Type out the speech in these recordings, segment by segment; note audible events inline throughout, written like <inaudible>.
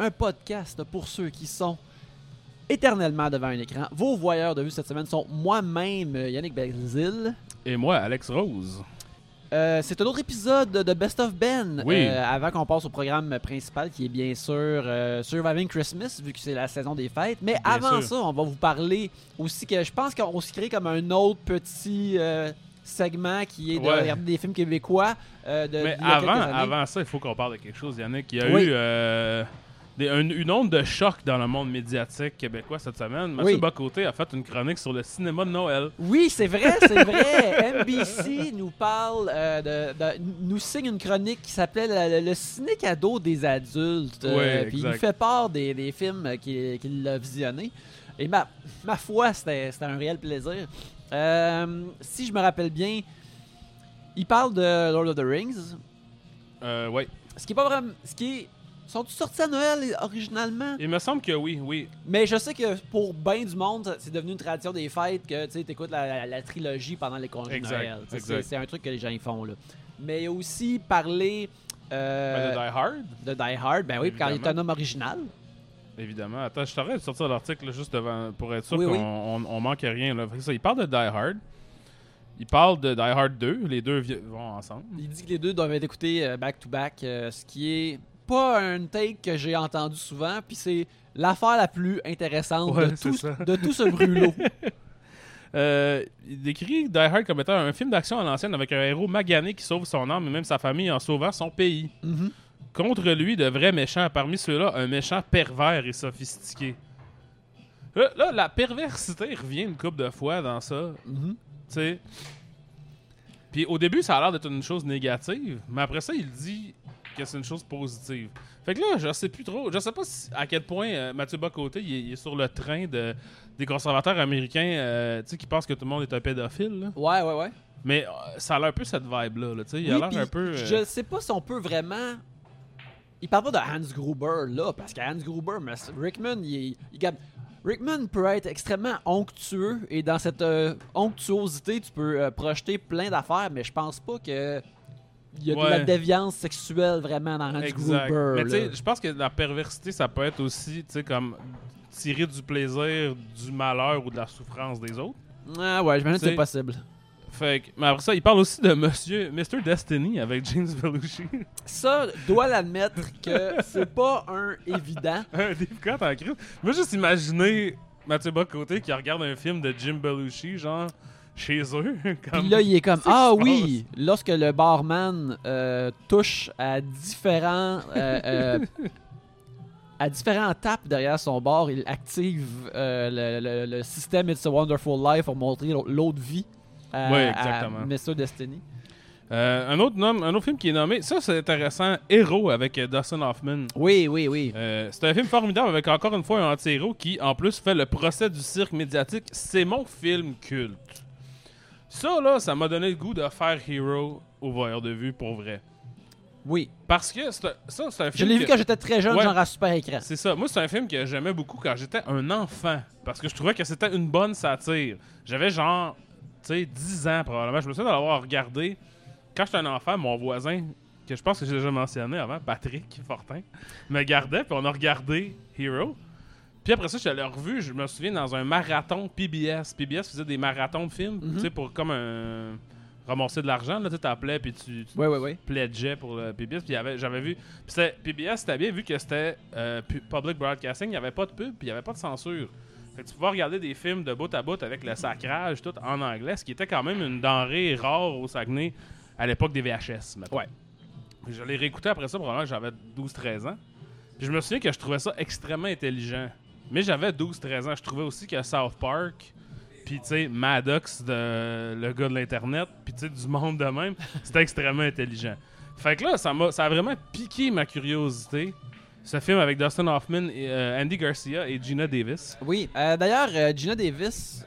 un podcast pour ceux qui sont éternellement devant un écran. Vos voyeurs de vue cette semaine sont moi-même, Yannick Belzil. Et moi, Alex Rose. Euh, c'est un autre épisode de Best of Ben. Oui. Euh, avant qu'on passe au programme principal, qui est bien sûr euh, Surviving Christmas, vu que c'est la saison des fêtes. Mais Bien avant sûr. ça, on va vous parler aussi que je pense qu'on se crée comme un autre petit euh, segment qui est de Ouais. regarder des films québécois. euh, de, Mais avant, avant ça, il faut qu'on parle de quelque chose, Yannick. Il y a Oui. eu euh, des- un- une onde de choc dans le monde médiatique québécois cette semaine. Mathieu Oui. Bocoté a fait une chronique sur le cinéma de Noël. Oui, c'est vrai, c'est vrai. <laughs> NBC nous parle, euh, de, de- nous signe une chronique qui s'appelait le, le ciné cadeau des adultes. Euh, Ouais, puis il nous fait part des, des films qu'il a visionnés. Et ma, ma foi, c'était c'était un réel plaisir. Euh, si je me rappelle bien, il parle de Lord of the Rings. Euh, ouais. Ce qui est pas vraiment. Ce qui est. Sont-ils sortis à Noël originalement? Il me semble que oui, oui. Mais je sais que pour bien du monde, c'est devenu une tradition des fêtes que tu écoutes la, la- la trilogie pendant les congés Exact, de Noël. Exact. C'est un truc que les gens ils font. Là. Mais il y a aussi parler euh, Ben, de Die Hard, de Die Hard. Ben oui, quand il est Évidemment. un homme original. évidemment. Attends, je t'aurais de sortir l'article juste devant pour être sûr Oui, qu'on oui. on, on manque rien. Là. Ça, il parle de Die Hard. Il parle de Die Hard 2. Les deux vont ensemble. Il dit que les deux doivent être écoutés euh, back-to-back, euh, ce qui est pas un take que j'ai entendu souvent. Puis c'est l'affaire la plus intéressante Ouais, de, tout, de tout ce brûlot. <laughs> Euh, il décrit Die Hard comme étant un film d'action à l'ancienne avec un héros magané qui sauve son âme et même sa famille en sauvant son pays. Mhm. Contre lui, de vrais méchants. Parmi ceux-là, un méchant pervers et sophistiqué. Là, là, la perversité revient une couple de fois dans ça. Mhm. Tu sais. Puis au début, ça a l'air d'être une chose négative, mais après ça, il dit que c'est une chose positive. Fait que là, je sais plus trop. Je sais pas si- à quel point euh, Mathieu Bocoté il est, il est sur le train de, des conservateurs américains euh, tu sais, qui pensent que tout le monde est un pédophile. là. Ouais, ouais, ouais. Mais euh, ça a l'air un peu cette vibe-là. là, il a l'air un peu. Je sais pas si on peut vraiment. Il parle pas de Hans Gruber là, parce que Hans Gruber, mais Rickman, il, il Rickman peut être extrêmement onctueux et dans cette euh, onctuosité, tu peux projeter plein d'affaires, mais je pense pas que il y a de la déviance sexuelle vraiment dans Hans Exact. Gruber. Mais tu sais, je pense que la perversité, ça peut être aussi, tu sais, comme tirer du plaisir, du malheur ou de la souffrance des autres. Ah ouais, j'imagine que c'est possible. Fait que, mais après ça, il parle aussi de Monsieur Mr. Destiny avec James Belushi. Ça, dois l'admettre que c'est pas un évident. <laughs> un Cott en crise. Moi, juste imaginer Mathieu Bocoté qui regarde un film de Jim Belushi, genre, chez eux. <laughs> comme... Puis là, il est comme <laughs> Ah oui, lorsque le barman euh, touche à différents. euh, euh, <laughs> à différents tapes derrière son bar, il active le, le- le système It's a Wonderful Life pour montrer l'autre vie à, Ouais, à exactement. Mr. Destiny. Euh, un, autre nom, un autre film qui est nommé, ça c'est intéressant, Héros avec Dustin Hoffman. Oui, oui, oui. Euh, c'est un film formidable avec encore une fois un anti-héros qui, en plus, fait le procès du cirque médiatique. C'est mon film culte. Ça, là, ça m'a donné le goût de faire Hero au voyeur de vue pour vrai. Oui. Parce que ça, c'est un Je film. l'ai vu que- quand j'étais très jeune, Ouais. genre à super écran. C'est ça. Moi, c'est un film que j'aimais beaucoup quand j'étais un enfant. Parce que je trouvais que c'était une bonne satire. J'avais genre, tu sais, 10 ans probablement. Je me souviens de l'avoir regardé. Quand j'étais un enfant, mon voisin, que je pense que j'ai déjà mentionné avant, Patrick Fortin, me gardait. Puis on a regardé Hero. Puis après ça, je l'ai revu, je me souviens, dans un marathon PBS. PBS faisait des marathons de films, Mhm. tu sais, pour comme un. ramasser de l'argent. Là, tu t'appelais, puis tu, tu Oui, oui, oui. pledgeait pour le PBS. Puis j'avais vu. Puis PBS, c'était bien vu que c'était euh, pu- public broadcasting. Il n'y avait pas de pub, puis il n'y avait pas de censure. Fait que tu pouvais regarder des films de bout à bout avec le sacrage, tout en anglais, ce qui était quand même une denrée rare au Saguenay à l'époque des VHS. mettons. Ouais. Je l'ai réécouté après ça, probablement que j'avais 12-13 ans. Puis je me souviens que je trouvais ça extrêmement intelligent. Mais j'avais 12-13 ans. Je trouvais aussi que South Park, puis tu sais, Maddox, de, le gars de l'Internet, puis tu sais, du monde de même, <laughs> c'était extrêmement intelligent. Fait que là, ça, m'a, ça a vraiment piqué ma curiosité. Ce film avec Dustin Hoffman, et, euh, Andy Garcia et Gina Davis. Oui. Euh, D'ailleurs, euh, Gina Davis,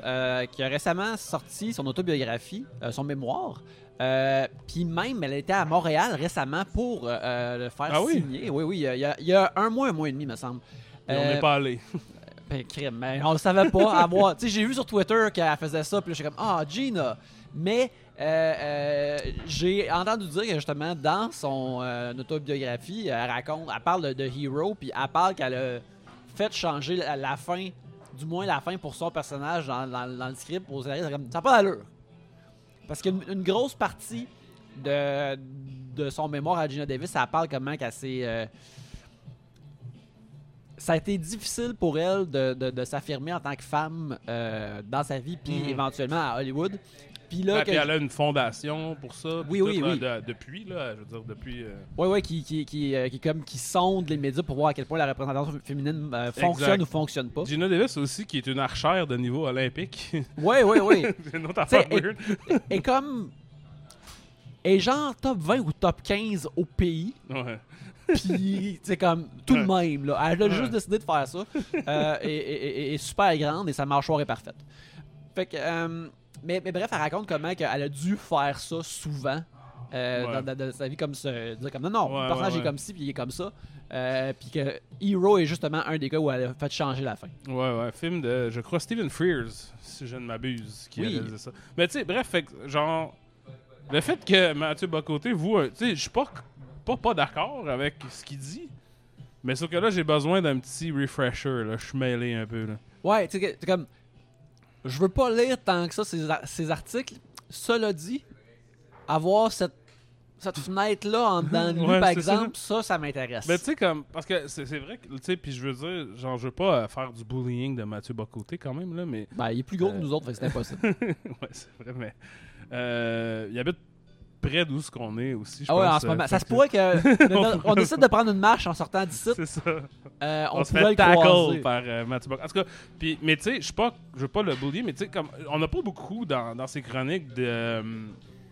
qui a récemment sorti son autobiographie, son mémoire, euh, puis même, elle était à Montréal récemment pour euh, le faire Ah oui? signer. Oui, oui, il y, a, il y a un mois, un mois et demi, me semble. Et on Euh, n'est pas allé. <laughs> Ben, crime, mais on le savait pas. À moi, tu sais, j'ai vu sur Twitter qu'elle faisait ça, puis là, j'étais comme, ah, Gina. Mais euh, euh, j'ai entendu dire que justement, dans son euh, autobiographie, elle raconte, elle parle de, Hero, puis elle parle qu'elle a fait changer la, la fin, du moins la fin pour son personnage dans, dans- dans le script. Aux ça n'a pas d'allure. Parce qu'une une grosse partie de, de son mémoire à Gina Davis, ça parle comment qu'elle s'est. Euh, ça a été difficile pour elle de, de- de s'affirmer en tant que femme euh, dans sa vie, puis Mhm. éventuellement à Hollywood. Puis là, Ouais, que- puis elle a une fondation pour ça. Oui, oui, tout, là, oui. de- depuis, là, je veux dire, depuis. euh, Ouais, ouais, qui, qui, qui, euh, qui, comme, qui sonde les médias pour voir à quel point la représentation féminine euh, fonctionne Exact. ou fonctionne pas. Gina Davis aussi, qui est une archère de niveau olympique. <laughs> Ouais, ouais, ouais. <laughs> C'est une autre T'sais, affaire weird. Et comme. Et genre top 20 ou top 15 au pays. Ouais. Puis, c'est comme tout de même, là. Elle a juste décidé de faire ça. Euh, et, et- et- et super grande et sa mâchoire est parfaite. Fait que. euh, mais, mais bref, elle raconte comment qu'elle a dû faire ça souvent. euh, Ouais. dans, dans- dans sa vie comme ça. Dire comme non, non, Ouais, le personnage ouais, est comme ci, puis il est comme ça. Euh, puis que Hero est justement un des cas où elle a fait changer la fin. Ouais, ouais, film de, je crois, Stephen Frears, si je ne m'abuse, qui a Oui. réalisé ça. Mais tu sais, bref, fait genre, le fait que Mathieu Bocoté, vous, tu sais, je suis pas, pas, pas d'accord avec ce qu'il dit, mais sauf que là, j'ai besoin d'un petit refresher, là, je suis mêlé un peu, là. Ouais, tu sais, comme. Je veux pas lire tant que ça ces, ar- ces articles. Cela dit, avoir cette, cette fenêtre-là en <laughs> dedans de lui, Ouais, par exemple, ça, ça, m'intéresse. Mais tu sais, comme, parce que c'est vrai que, tu sais, puis je veux dire, genre, je veux pas euh, faire du bullying de Mathieu Bocoté quand même, là, mais, Ben, il est plus gros Euh. que nous autres, fait que c'est impossible. <laughs> ouais, c'est vrai, mais, euh, il habite près d'où ce qu'on est aussi, je ah ouais, pense, en ce euh, moment. Ça se que- pourrait que. <laughs> on décide de prendre une marche en sortant d'ici. C'est ça. Euh, on, on, se fait le tackle croiser. par euh, Buck. En tout cas, puis, mais tu sais, je pas, je veux pas le bullier, mais tu sais, comme, on n'a pas beaucoup dans, dans ces chroniques de, euh,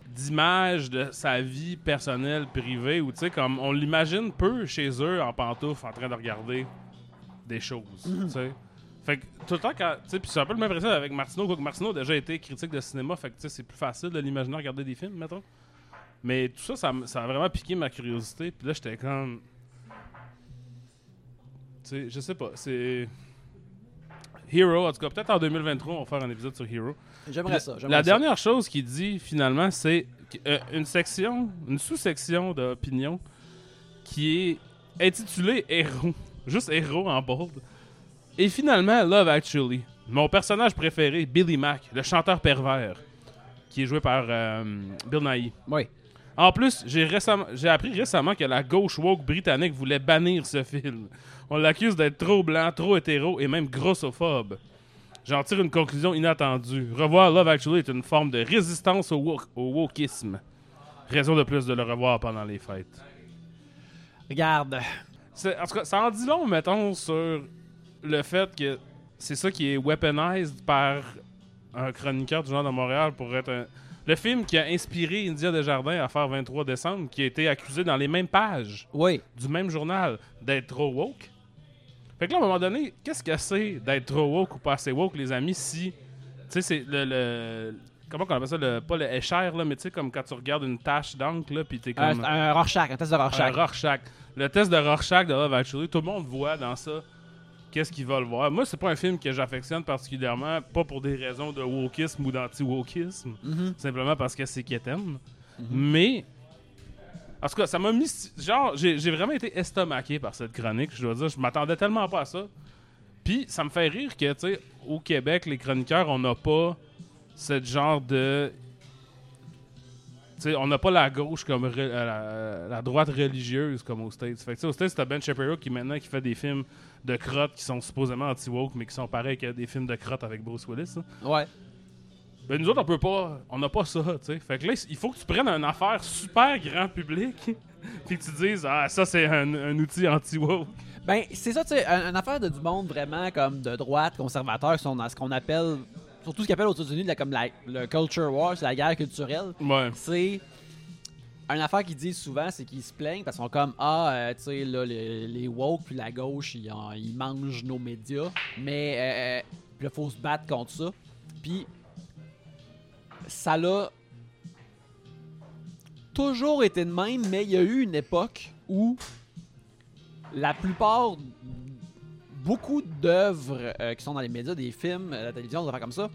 d'images de sa vie personnelle, privée, où tu sais, comme, on l'imagine peu chez eux en pantoufles en train de regarder des choses, Mhm. tu sais. Fait que tout le temps, quand, tu sais, puis c'est un peu le même principe avec Martino, quoique Martino a déjà été critique de cinéma, fait que tu sais, c'est plus facile de l'imaginer regarder des films, mettons. Mais tout ça, ça, a vraiment piqué ma curiosité, puis là, j'étais comme. Tu sais, je sais pas, c'est. Hero, en tout cas, peut-être en 2023, on va faire un épisode sur Hero. J'aimerais ça. La ça. dernière chose qu'il dit, finalement, c'est euh, une section, une sous-section d'opinion qui est intitulée Héros. Juste Héros en bold. Et finalement, Love Actually. Mon personnage préféré, Billy Mack, le chanteur pervers, qui est joué par euh, Bill Nighy. Oui. En plus, j'ai récemment, j'ai appris récemment que la gauche woke britannique voulait bannir ce film. On l'accuse d'être trop blanc, trop hétéro et même grossophobe. J'en tire une conclusion inattendue. Revoir Love Actually est une forme de résistance au, woke- au wokisme. Raison de plus de le revoir pendant les fêtes. Regarde. En tout cas, ça en dit long, mettons, sur le fait que c'est ça qui est weaponized par un chroniqueur du genre de Montréal pour être un... Le film qui a inspiré India Desjardins à faire 23 décembre, qui a été accusé dans les mêmes pages Oui. du même journal d'être trop woke. Fait que là, à un moment donné, qu'est-ce que c'est d'être trop woke ou pas assez woke, les amis, si... Tu sais, c'est le, le- Comment on appelle ça? Le, pas le écher, là, mais tu sais, comme quand tu regardes une tache d'encre, là, pis t'es comme... Un, un Rorschach, un test de Un Rorschach. Rorschach. Le test de Rorschach de Love Actually, tout le monde voit dans ça qu'est-ce qu'ils veulent voir. Moi, c'est pas un film que j'affectionne particulièrement, pas pour des raisons de wokisme ou d'anti-wokisme, Mhm. simplement parce que c'est quétaine. Mais, en tout cas, ça m'a mis. Genre, j'ai j'ai vraiment été estomaqué par cette chronique, je dois dire. Je m'attendais tellement pas à ça. Puis, ça me fait rire que, tu sais, au Québec, les chroniqueurs, on n'a pas ce genre de. On n'a pas la gauche comme re- euh, la, la droite religieuse comme aux States. Fait que, aux States, c'est Ben Shapiro qui maintenant qui fait des films de crottes qui sont supposément anti-woke, mais qui sont pareils que des films de crottes avec Bruce Willis. hein. Ouais. Ben nous autres, on peut pas. On n'a pas ça, tu sais. Fait que là, il faut que tu prennes une affaire super grand public, <laughs> puis que tu dises, ah, ça, c'est un, un outil anti-woke. Ben, c'est ça, tu sais, un- une affaire de du monde vraiment comme de droite, conservateur, qui sont dans ce qu'on appelle, surtout ce qu'on appelle aux États-Unis, comme la, le culture war, c'est la guerre culturelle. Ouais. C'est une affaire qu'ils disent souvent, c'est qu'ils se plaignent parce qu'ils sont comme Ah, euh, tu sais, là, les, les woke puis la gauche, ils, en- ils mangent nos médias. Mais euh, euh, là, faut se battre contre ça. Puis ça l'a toujours été de même, mais il y a eu une époque où la plupart beaucoup d'œuvres euh, qui sont dans les médias, des films, euh, la télévision, des affaires comme ça,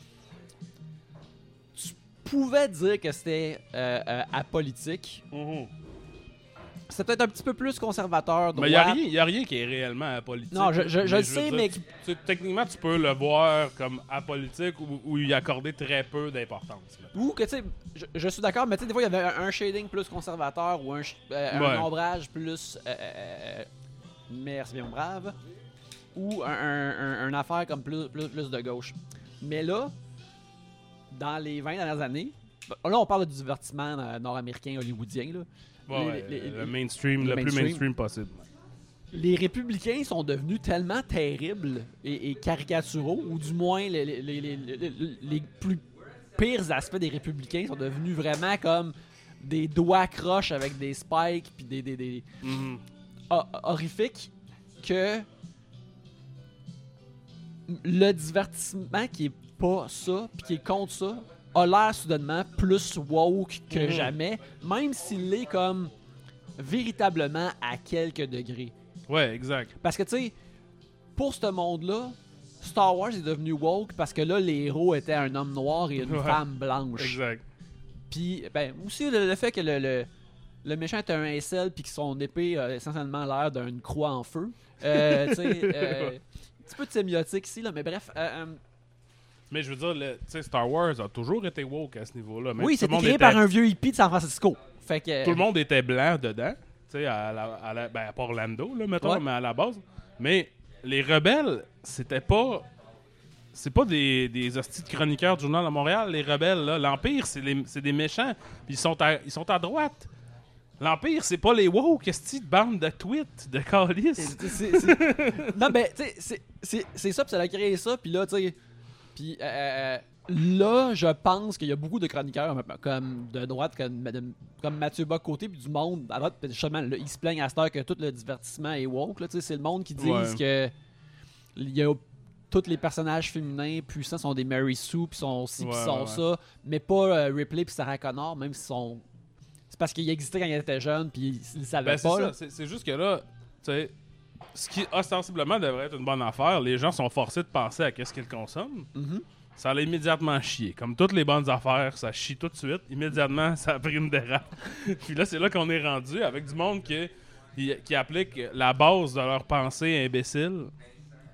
tu pouvais dire que c'était euh, apolitique. C'est peut-être un petit peu plus conservateur. Mais il n'y a, a rien qui est réellement apolitique. Non, je- je- je le sais, dire, mais- tu techniquement, tu peux le voir comme apolitique ou, ou y accorder très peu d'importance. là. Ou que, tu sais, je, je suis d'accord, mais tu sais, des fois, il y avait un, un shading plus conservateur ou un, sh- euh, un Ouais. ombrage plus. Euh, merci bien brave. Ou un, un, un- affaire comme plus, plus, plus de gauche. Mais là, dans les 20 dernières années, là, on parle du divertissement euh, nord-américain, hollywoodien, là. Les- ouais, les- le les- mainstream, le le, plus mainstream. mainstream possible. les républicains sont devenus tellement terribles et, et caricaturaux, ou du moins les, les- les- les- les- les plus pires aspects des républicains sont devenus vraiment comme des doigts croches avec des spikes puis des, des, des- Mhm. ho- horrifiques que le divertissement qui est pas ça puis qui est contre ça a l'air soudainement plus woke que Mhm. jamais, même s'il est comme véritablement à quelques degrés. Ouais, exact. Parce que, tu sais, pour ce monde-là, Star Wars est devenu woke parce que là, les héros étaient un homme noir et une Ouais. femme blanche. Exact. Puis, ben, aussi le, le fait que le, le, le méchant est un incel puis que son épée a essentiellement l'air d'une croix en feu. Euh, tu sais, <laughs> euh, petit peu de sémiotique ici, là, mais bref. euh, euh, Mais je veux dire, le- Star Wars a toujours été woke à ce niveau-là. Oui, monde créé était- par un vieux hippie de San Francisco. Fait que, Tout le monde était blanc dedans. Tu sais, à, la, à, la- ben, à part Lando, là, mettons, Ouais. mais à la base. Mais les rebelles, c'était pas. C'est pas des, des hosties de chroniqueurs du journal à Montréal, les rebelles. là. L'Empire, c'est des méchants. Ils sont à, ils sont à droite. L'Empire, c'est pas les woke, hosties de bande de tweets, de c'est- <laughs> non, ben, tu sais, c'est- ça, puis ça a créé ça, puis là, tu sais. Puis euh, là, je pense qu'il y a beaucoup de chroniqueurs comme de droite, comme, de- comme Mathieu Bock-Côté, puis du monde à droite, justement, là, ils se plaignent à cette heure que tout le divertissement est woke, là, tu sais, c'est le monde qui Ouais. que il y a tous les personnages féminins puissants sont des Mary Sue, puis sont ci, puis Ouais, sont ouais, ça, mais pas euh, Ripley puis Sarah Connor, même s'ils sont. C'est parce qu'ils existaient quand ils étaient jeunes, puis ils le savaient Ben, pas. C'est c'est juste que là, tu sais, ce qui ostensiblement devrait être une bonne affaire, les gens sont forcés de penser à qu'est-ce qu'ils consomment. Mhm. Ça l'a immédiatement chier. Comme toutes les bonnes affaires, ça chie tout de suite. Immédiatement, <laughs> ça a pris une dérape. <laughs> Puis là, c'est là qu'on est rendu avec du monde qui, qui, qui applique la base de leur pensée imbécile.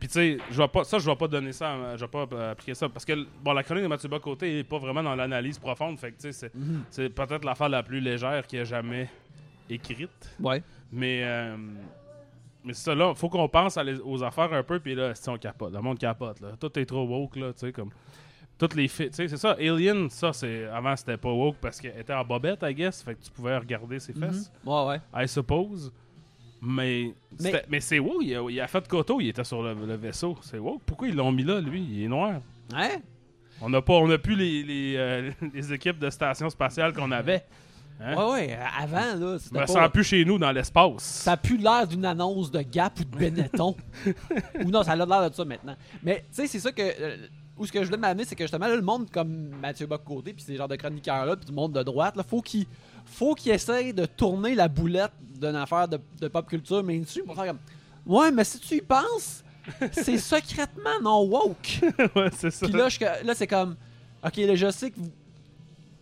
Puis tu sais, je vais pas ça je vais pas donner ça, à- je vais pas euh, appliquer ça parce que bon la chronique de Mathieu Bocoté est pas vraiment dans l'analyse profonde, fait que tu sais c'est, Mhm. peut-être l'affaire la plus légère qu'il ait jamais écrite. Ouais. Mais, euh, mais c'est ça, là, faut qu'on pense à les- aux affaires un peu, puis là, si on capote, le monde capote, là. Tout est trop woke, là, tu sais, comme. Toutes les filles, tu sais, c'est ça, Alien, ça, c'est. Avant, c'était pas woke parce qu'elle était en bobette, I guess, fait que tu pouvais regarder ses fesses, Mhm. Ouais, ouais. I suppose. Mais, Mais- c'est woke, il a, il a fait Koto, il était sur le, le vaisseau. C'est woke. Pourquoi ils l'ont mis là, lui? Il est noir. Hein? On n'a pas, on a plus les, les, euh, <laughs> les équipes de station spatiale qu'on avait. Hein? Ouais, ouais. Avant, là, c'était me pas... sens plus chez nous dans l'espace. Ça a plus l'air d'une annonce de Gap ou de Benetton. <laughs> ou non, ça a l'air de ça maintenant. Mais, tu sais, c'est ça que... euh, où ce que je voulais m'amener, c'est que justement, là, le monde comme Mathieu Bock-Côté, puis ces genres de chroniqueurs-là, puis du monde de droite, là, faut qu'il faut qu'il essaye de tourner la boulette d'une affaire de, de pop culture mainstream pour faire comme... Ouais, mais si tu y penses, c'est <laughs> secrètement non woke. <laughs> ouais, c'est ça. Puis là, je- là, c'est comme. Ok, là, je sais que. vous-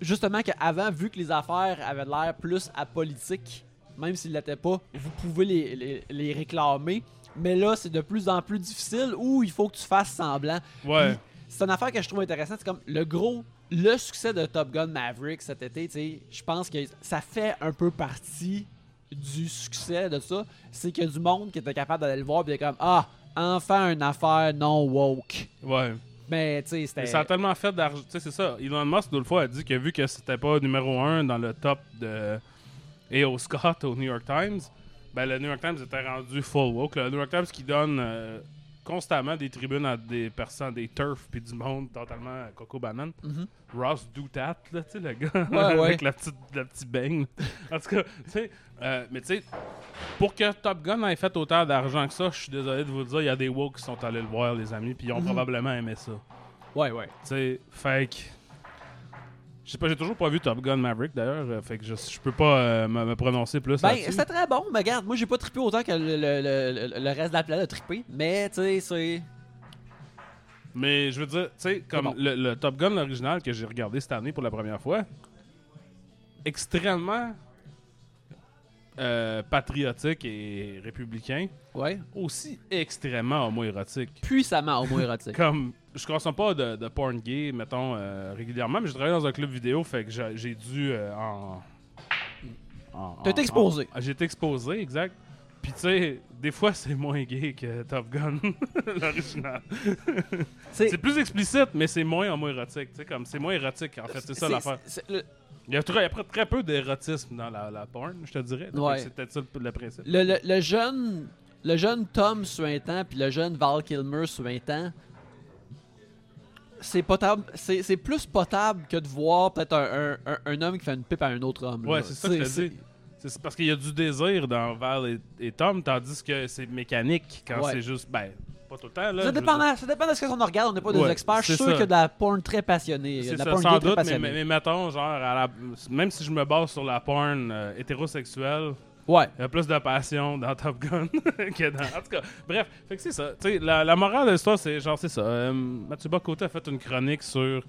Justement, qu'avant, vu que les affaires avaient l'air plus apolitiques, même s'ils l'étaient pas, vous pouvez les, les- les réclamer. Mais là, c'est de plus en plus difficile où il faut que tu fasses semblant. ouais. C'est une affaire que je trouve intéressante. C'est comme le gros. Le succès de Top Gun Maverick cet été, tu sais, je pense que ça fait un peu partie du succès de ça. C'est qu'il y a du monde qui était capable d'aller le voir et comme Ah, enfin une affaire non woke. Ouais. Mais tu sais, c'était. ça a tellement fait d'argent. Tu sais, c'est ça. Elon Musk, l'autre fois, a dit que vu que c'était pas numéro 1 dans le top de A.O. Scott au New York Times, ben le New York Times était rendu full woke. Le New York Times qui donne euh, constamment des tribunes à des personnes, des turfs puis du monde totalement coco banane. Mhm. Ross Doutat, là, tu sais, le gars, Ouais, <laughs> avec la petite, la petite beigne. En tout cas, tu sais, euh, mais tu sais, pour que Top Gun ait fait autant d'argent que ça, je suis désolé de vous le dire, il y a des woke qui sont allés le voir, les amis, puis ils ont Mhm. probablement aimé ça. Ouais, ouais. Tu sais, que. Je sais pas, j'ai toujours pas vu Top Gun Maverick d'ailleurs, euh, fait que je, je peux pas euh, me, me prononcer plus Ben, c'était très bon, mais regarde, moi j'ai pas trippé autant que le, le- le- le reste de la planète a trippé, mais tu sais, c'est. Mais je veux dire, tu sais, comme bon. le, le Top Gun original que j'ai regardé cette année pour la première fois, extrêmement euh, patriotique et républicain, Ouais. aussi extrêmement homoérotique. Puissamment <laughs> homoérotique. Comme, je consomme pas de, de porn gay, mettons, euh, régulièrement, mais je travaille dans un club vidéo, fait que j'ai dû euh, en... été exposé. en- J'ai été exposé, exact. Puis tu sais, des fois c'est moins gay que Top Gun, <laughs> l'original. C'est- C'est plus explicite, mais c'est moins homoérotique. Tu sais, comme c'est moins érotique, en fait. C'est ça l'affaire. Il y a très, peu d'érotisme dans la, la porn, je te dirais. Ouais. C'est peut-être ça le, le principe. Le, le- le jeune le jeune Tom suintant puis le jeune Val Kilmer suintant c'est potable c'est plus potable que de voir peut-être un, un- un- un homme qui fait une pipe à un autre homme Ouais, c'est ça que je te C'est- parce qu'il y a du désir dans Val et, et Tom, tandis que c'est mécanique quand Ouais. c'est juste. Ben, pas tout le temps, là. ça dépend, dire. ça dépend de ce qu'on regarde, on n'est pas des experts. Je suis sûr ça. qu'il y a de la porn très passionnée. C'est de la ça, porn sans doute, mais, passionnée. mais- mais mettons, genre, à la- même si je me base sur la porn euh, hétérosexuelle, Ouais. il y a plus de passion dans Top Gun <laughs> que dans. En tout cas, bref, fait que c'est ça. Tu sais, la, la morale de l'histoire, c'est genre, c'est ça. Euh, Mathieu Bocoté a fait une chronique sur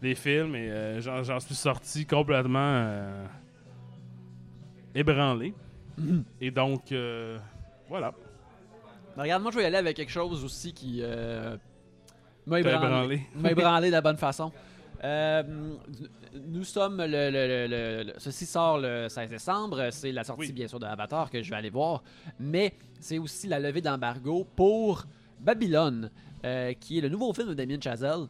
les films et euh, j'en suis sorti complètement euh, ébranlé. Mhm. Et donc, euh, voilà. Mais Regarde, moi je vais y aller avec quelque chose aussi qui euh, m'a ébranlé. <laughs> m'a ébranlé de la bonne façon. Euh, nous sommes le, le- le- le- le- ceci sort le 16 décembre. C'est la sortie Oui. bien sûr de Avatar que je vais aller voir, mais c'est aussi la levée d'embargo pour Babylone, euh, qui est le nouveau film de Damien Chazelle.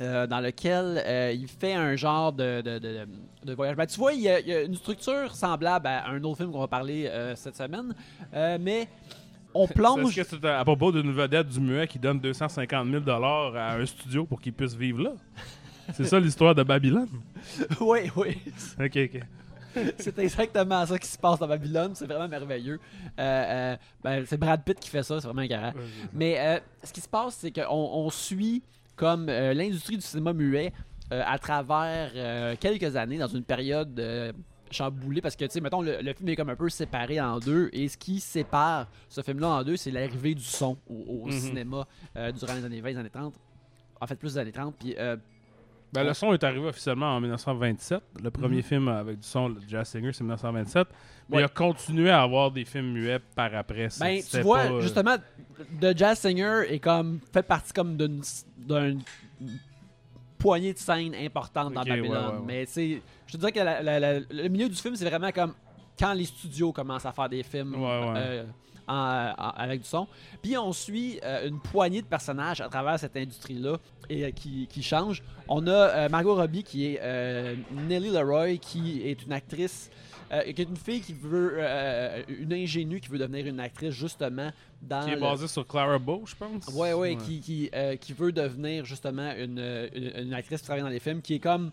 euh, dans lequel euh, il fait un genre de, de- de- de voyage. Ben, tu vois, il y, a, il y a une structure semblable à un autre film qu'on va parler euh, cette semaine, mais on <laughs> plonge. Est-ce que c'est à propos d'une vedette du muet qui donne 250 000 à un studio pour qu'il puisse vivre là? C'est ça l'histoire de Babylone? <laughs> oui, oui. Ok, ok. c'est exactement ça qui se passe dans Babylone. C'est vraiment merveilleux. Euh, euh, ben, c'est Brad Pitt qui fait ça. C'est vraiment écœurant. Mais euh, ce qui se passe, c'est qu'on on suit comme l'industrie du cinéma muet à travers quelques années dans une période chamboulée parce que tu sais mettons le, le film est comme un peu séparé en deux et ce qui sépare ce film là en deux c'est l'arrivée du son au, au Mhm. cinéma euh, durant les années 20 les années 30 en fait plus des années 30 puis euh, Ben, le son est arrivé officiellement en 1927. Le premier Mhm. film avec du son, le Jazz Singer, c'est 1927. Mais Ouais. il a continué à avoir des films muets par après. Ben, tu vois, pas, euh, justement, The Jazz Singer est comme fait partie comme d'une poignée de scènes importantes dans Babylone. ouais, ouais, ouais. Mais tu je te dirais que la- la- la- le milieu du film, c'est vraiment comme quand les studios commencent à faire des films euh, en- en- avec du son. Puis on suit euh, une poignée de personnages à travers cette industrie-là et euh, qui, qui change. On a Margot Robbie qui est Nellie Leroy, qui est une actrice, euh, qui est une fille qui veut, euh, une ingénue qui veut devenir une actrice justement dans Qui est le- basé sur Clara Bow, je pense. Ouais, ouais, qui, qui, euh, qui veut devenir justement une, une, une actrice qui travaille dans les films, qui est comme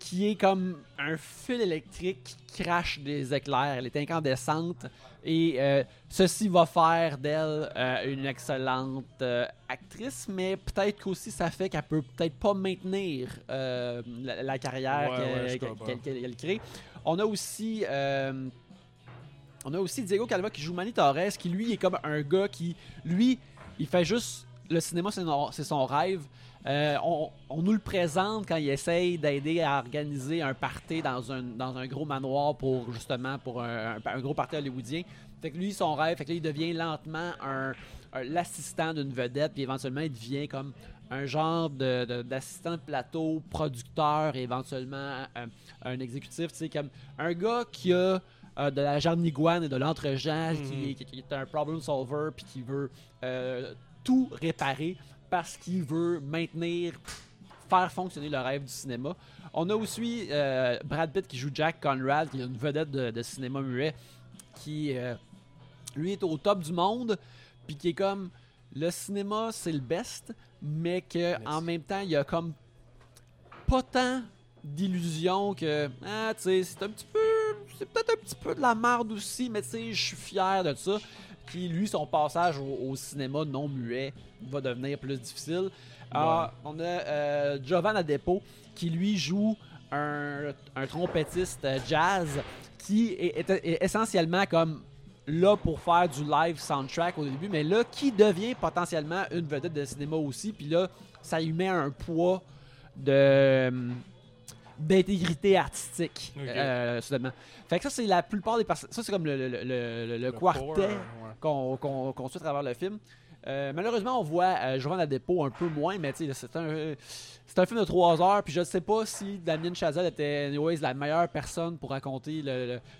qui est comme un fil électrique qui crache des éclairs. Elle est incandescente et euh, ceci va faire d'elle euh, une excellente euh, actrice, mais peut-être qu'aussi ça fait qu'elle peut peut-être pas maintenir euh, la, la carrière Ouais, qu'elle- ouais, crée. On a aussi euh, on a aussi Diego Calva qui joue Manny Torres, qui lui est comme un gars qui, lui, il fait juste. Le cinéma, c'est son rêve. Euh, on, on nous le présente quand il essaye d'aider à organiser un party dans un, dans un gros manoir pour justement pour un, gros party hollywoodien. Fait que lui, son rêve, fait que là, il devient lentement un, l'assistant d'une vedette, puis éventuellement, il devient comme un genre de, de- d'assistant de plateau, producteur, éventuellement un, un exécutif, tu sais, comme un gars qui a euh, de la jarniguane et de l'entre-gens, qui, Mhm. qui- qui est un problem solver, puis qui veut euh, tout réparer parce qu'il veut maintenir, faire fonctionner le rêve du cinéma. On a aussi euh, Brad Pitt qui joue Jack Conrad, qui est une vedette de, de cinéma muet, qui lui est au top du monde, puis qui est comme le cinéma c'est le best, mais que en même temps il y a comme pas tant d'illusions que ah tu sais c'est un petit peu c'est peut-être un petit peu de la merde aussi mais tu sais je suis fier de ça. Qui, lui, son passage au, au cinéma non muet va devenir plus difficile. Ah, on a euh, Jovan Adepo, qui lui joue un, un trompettiste euh, jazz qui est, est- est essentiellement comme là pour faire du live soundtrack au début, mais là qui devient potentiellement une vedette de cinéma aussi, puis là ça lui met un poids de d'intégrité artistique Ok. euh, soudainement. Fait que ça c'est la plupart des personnes, ça c'est comme le, le, le, le- quartet qu'on qu'on suit à travers le film. Euh, malheureusement, on voit euh, Jovan Adepo un peu moins, mais tu sais, c'est un, euh, un film de 3 heures. Puis je ne sais pas si Damien Chazelle était anyways, la meilleure personne pour raconter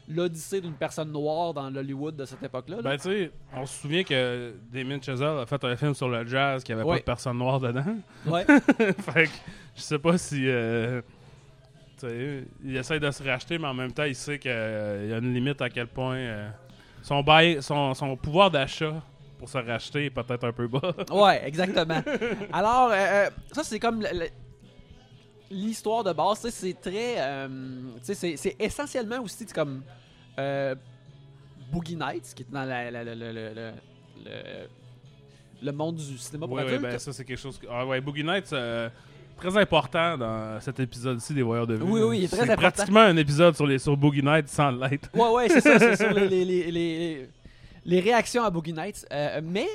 l'odyssée d'une personne noire dans l'Hollywood de cette époque-là. là. Ben, tu sais, on se souvient que Damien Chazelle a fait un film sur le jazz qui avait Ouais. pas de personne noire dedans. Ouais. <laughs> fait que je sais pas si. Euh, il essaie de se racheter, mais en même temps, il sait qu'il y a une limite à quel point euh, son, bail, son, son pouvoir d'achat pour se racheter est peut-être un peu bas. <laughs> Ouais, exactement. Alors, euh, euh, ça, c'est comme l'histoire de base. C'est très. euh, c'est essentiellement aussi comme. euh, Boogie Nights, qui est dans la- la- la- le, le monde du cinéma pour Oui, oui, ben ça, c'est quelque chose. Que... Ah, ouais, Boogie Nights, euh, très important dans cet épisode-ci des Voyeurs de vue. Oui, oui, il est très C'est important. pratiquement un épisode sur, les, sur Boogie Nights sans l'être. Ouais, ouais, c'est ça, c'est <laughs> sur les, les, les, réactions à Boogie Nights. Euh, mais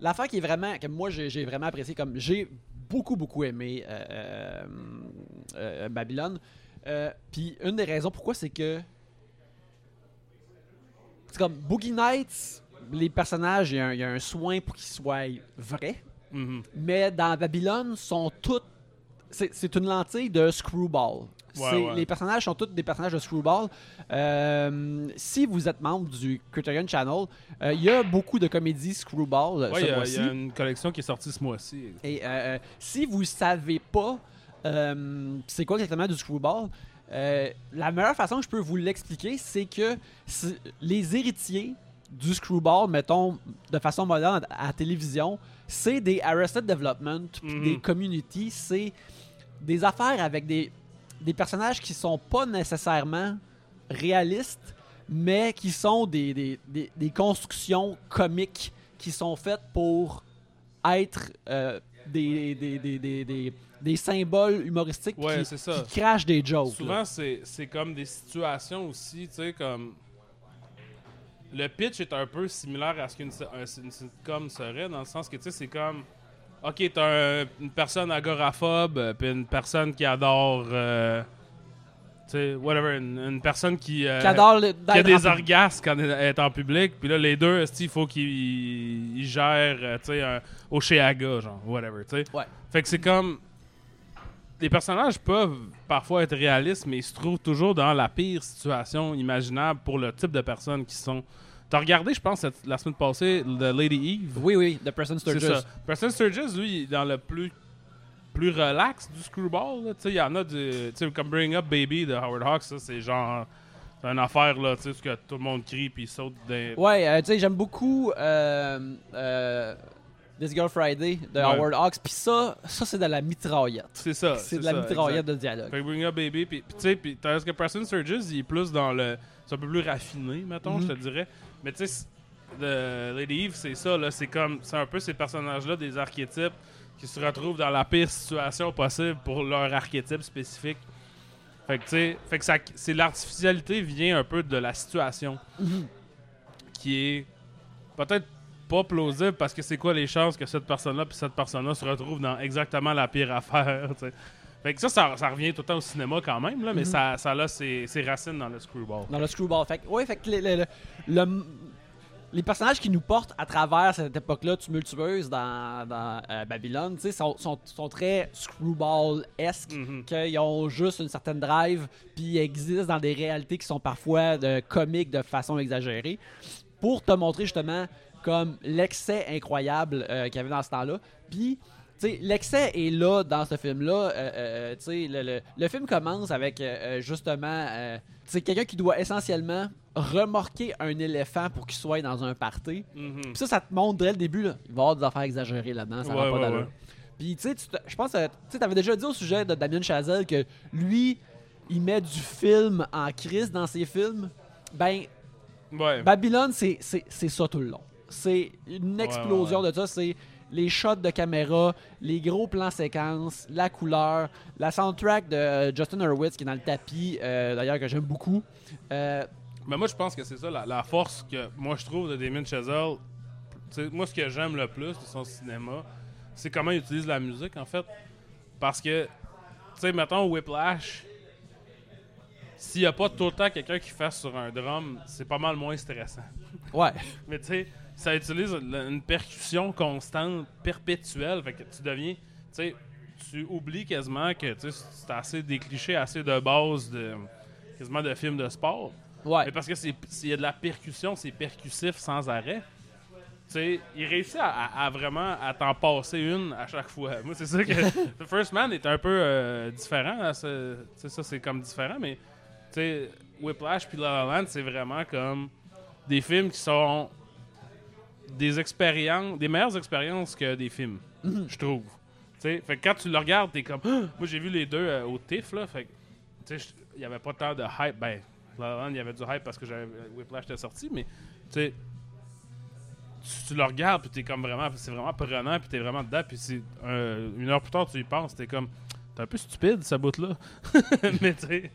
l'affaire qui est vraiment, que moi j'ai vraiment apprécié, comme j'ai beaucoup, beaucoup aimé euh, euh, euh, Babylone. Puis une des raisons pourquoi, c'est que. C'est comme Boogie Nights, les personnages, il y, a un- il y a un soin pour qu'ils soient vrais. Mhm. Mais dans Babylone, sont toutes. C'est une lentille de Screwball. Ouais. Les personnages sont tous des personnages de Screwball. Euh, si vous êtes membre du Criterion Channel, euh, il y a beaucoup de comédies Screwball euh, Ouais, ce il y a- il mois-ci. y, a une collection qui est sortie ce mois-ci. Et euh, si vous savez pas c'est quoi exactement du screwball, la meilleure façon que je peux vous l'expliquer, c'est que les héritiers du screwball, mettons de façon moderne à la télévision, c'est des Arrested Development, Mhm. des communities, c'est des affaires avec des, des personnages qui sont pas nécessairement réalistes, mais qui sont des, des, des- des constructions comiques qui sont faites pour être euh, des, des, des, des, des- des symboles humoristiques Ouais, qui, ça. qui crachent des jokes. Souvent, c'est c'est comme des situations aussi, tu sais, comme. Le pitch est un peu similaire à ce qu'une un- une sitcom serait, dans le sens que, tu sais, c'est comme. Ok, t'as un- une personne agoraphobe, euh, puis une personne qui adore. euh, tu sais, whatever, une, une personne qui. euh, Qui adore le- qui a d'être des en- orgasmes quand elle est en public, puis là, les deux, esti, il faut qu'ils ils gèrent, euh, tu sais, un- au Cheaga, genre, whatever, tu sais. Ouais. Fait que c'est comme. Les personnages peuvent parfois être réalistes, mais ils se trouvent toujours dans la pire situation imaginable pour le type de personnes qui sont. T'as regardé, je pense, cette- la semaine passée, The Lady Eve? Oui, oui, de Preston C'est Sturges. ça. Preston Sturges, lui, il est dans le plus plus relax du screwball. là. Tu sais, il y en a du. Tu sais, comme Bring Up Baby de Howard Hawks, ça, c'est genre. C'est une affaire, là, tu sais, ce que tout le monde crie puis saute des. Ouais, euh, tu sais, j'aime beaucoup euh, euh, This Girl Friday de Ouais. Howard Hawks. Puis ça, ça c'est de la mitraillette. C'est ça. C'est de la ça, mitraillette de dialogue. Fait que Bring Up Baby, puis puis tu sais, puis tandis que Preston Sturges, il est plus dans le. C'est un peu plus raffiné, mettons, Mhm. je te dirais. Mais tu sais, Lady Eve, c'est ça, là. C'est comme. C'est un peu ces personnages-là, des archétypes, qui se retrouvent dans la pire situation possible pour leur archétype spécifique. Fait que, tu sais, fait que ça, c'est l'artificialité vient un peu de la situation <laughs> qui est peut-être pas plausible parce que c'est quoi les chances que cette personne-là puis cette personne-là se retrouve dans exactement la pire affaire, tu sais. Fait que ça, ça, ça revient tout le temps au cinéma quand même, là, mais Mhm. ça, ça a ses, ses racines dans le screwball. Dans le screwball. Fait que, ouais, fait que le- le- le- le- les personnages qui nous portent à travers cette époque-là tumultueuse dans, dans euh, Babylone, tu sais, sont, sont, sont très screwball-esque. Mhm. qu'ils ont juste une certaine drive, puis ils existent dans des réalités qui sont parfois de comiques de façon exagérée, pour te montrer justement comme l'excès incroyable euh, qu'il y avait dans ce temps-là. Puis, l'excès est là dans ce film-là. Euh, euh, sais, le, le- le film commence avec euh, euh, justement, euh, quelqu'un qui doit essentiellement remorquer un éléphant pour qu'il soit dans un party. Puis ça, ça te montre dès le début, là, il va y avoir des affaires exagérées là-dedans, ça Ouais, va pas ouais. Puis, tu sais, je pense, que tu sais, t'avais déjà dit au sujet de Damien Chazelle que lui, il met du film en crise dans ses films. Ben, Ouais. Babylone, c'est ça tout le long. c'est une explosion de ça. C'est les shots de caméra, les gros plans séquences, la couleur, la soundtrack de euh, Justin Hurwitz qui est dans le tapis, euh, d'ailleurs que j'aime beaucoup. Euh, Mais moi, je pense que c'est ça, la, la force que moi je trouve de Damien Chazelle. Moi, ce que j'aime le plus de son cinéma, c'est comment il utilise la musique, en fait. Parce que, tu sais, mettons Whiplash, s'il n'y a pas tout le temps quelqu'un qui fasse sur un drum, c'est pas mal moins stressant. ouais. <laughs> Mais tu sais, ça utilise une percussion constante, perpétuelle. Fait que tu deviens. Tu sais, tu oublies quasiment que c'est assez des clichés, assez de base de. quasiment de films de sport. Ouais. Mais parce que c'est s'il y a de la percussion, c'est percussif sans arrêt. Tu sais, il réussit à, à- à vraiment à t'en passer une à chaque fois. Moi, c'est ça que <laughs> The First Man est un peu euh, différent. à ce- Tu sais, ça c'est comme différent, mais tu sais, Whiplash puis La La Land, c'est vraiment comme des films qui sont des expériences, des meilleures expériences que des films, je trouve. Tu sais, fait que quand tu le regardes, t'es comme, Ah! moi j'ai vu les deux euh, au TIFF là, fait que tu sais, je- il y avait pas tant de hype. Ben, il y avait du hype parce que j'avais Whiplash était sorti, mais tu sais, tu, le regardes puis t'es comme vraiment, c'est vraiment prenant puis t'es vraiment dedans puis euh, une heure plus tard tu y penses, t'es comme, t'es un peu stupide ce bout là, <laughs> mais tu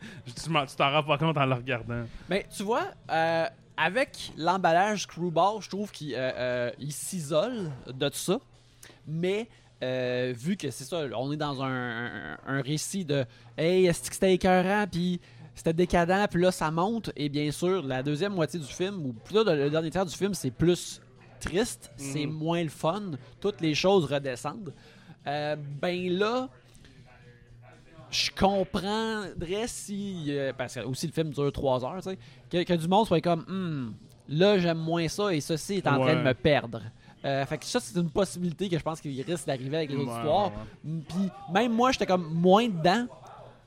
t'en rends pas compte en le regardant. Mais tu vois, euh, avec l'emballage Screwball, je trouve qu'il euh, euh, s'isole de tout ça. Mais euh, vu que c'est ça, on est dans un, un- un récit de Hey, est-ce que c'était écœurant, puis c'était décadent, puis là ça monte, et bien sûr, la deuxième moitié du film, ou plutôt le dernier tiers du film, c'est plus triste, c'est Mhm. moins le fun, toutes les choses redescendent. Euh, ben là, je comprendrais si. euh, parce que aussi le film dure 3 heures, tu sais. Que, que du monde soit comme. Hmm, là, j'aime moins ça et ceci est en train de me perdre. Euh, fait que ça, c'est une possibilité que je pense qu'il risque d'arriver avec les autres Ouais, histoires. ouais, Mm, Puis même moi, j'étais comme moins dedans.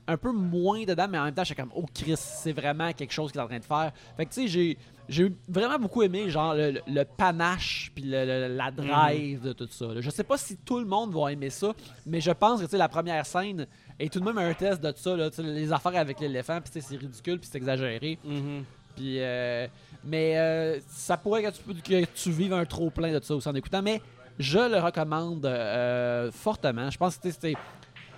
Un peu moins dedans, mais en même temps, j'étais comme, oh Chris, c'est vraiment quelque chose qu'il est en train de faire. Fait que tu sais, j'ai. J'ai vraiment beaucoup aimé genre le, panache puis le- le- la drive de tout ça. Je sais pas si tout le monde va aimer ça, mais je pense que tu sais, la première scène est tout de même un test de tout ça. Là, Tu sais, les affaires avec l'éléphant, puis c'est ridicule, puis c'est exagéré. Mhm. Puis, euh, mais euh, ça pourrait que tu, que tu vives un trop plein de tout ça aussi en écoutant. Mais je le recommande euh, fortement. Je pense que c'est-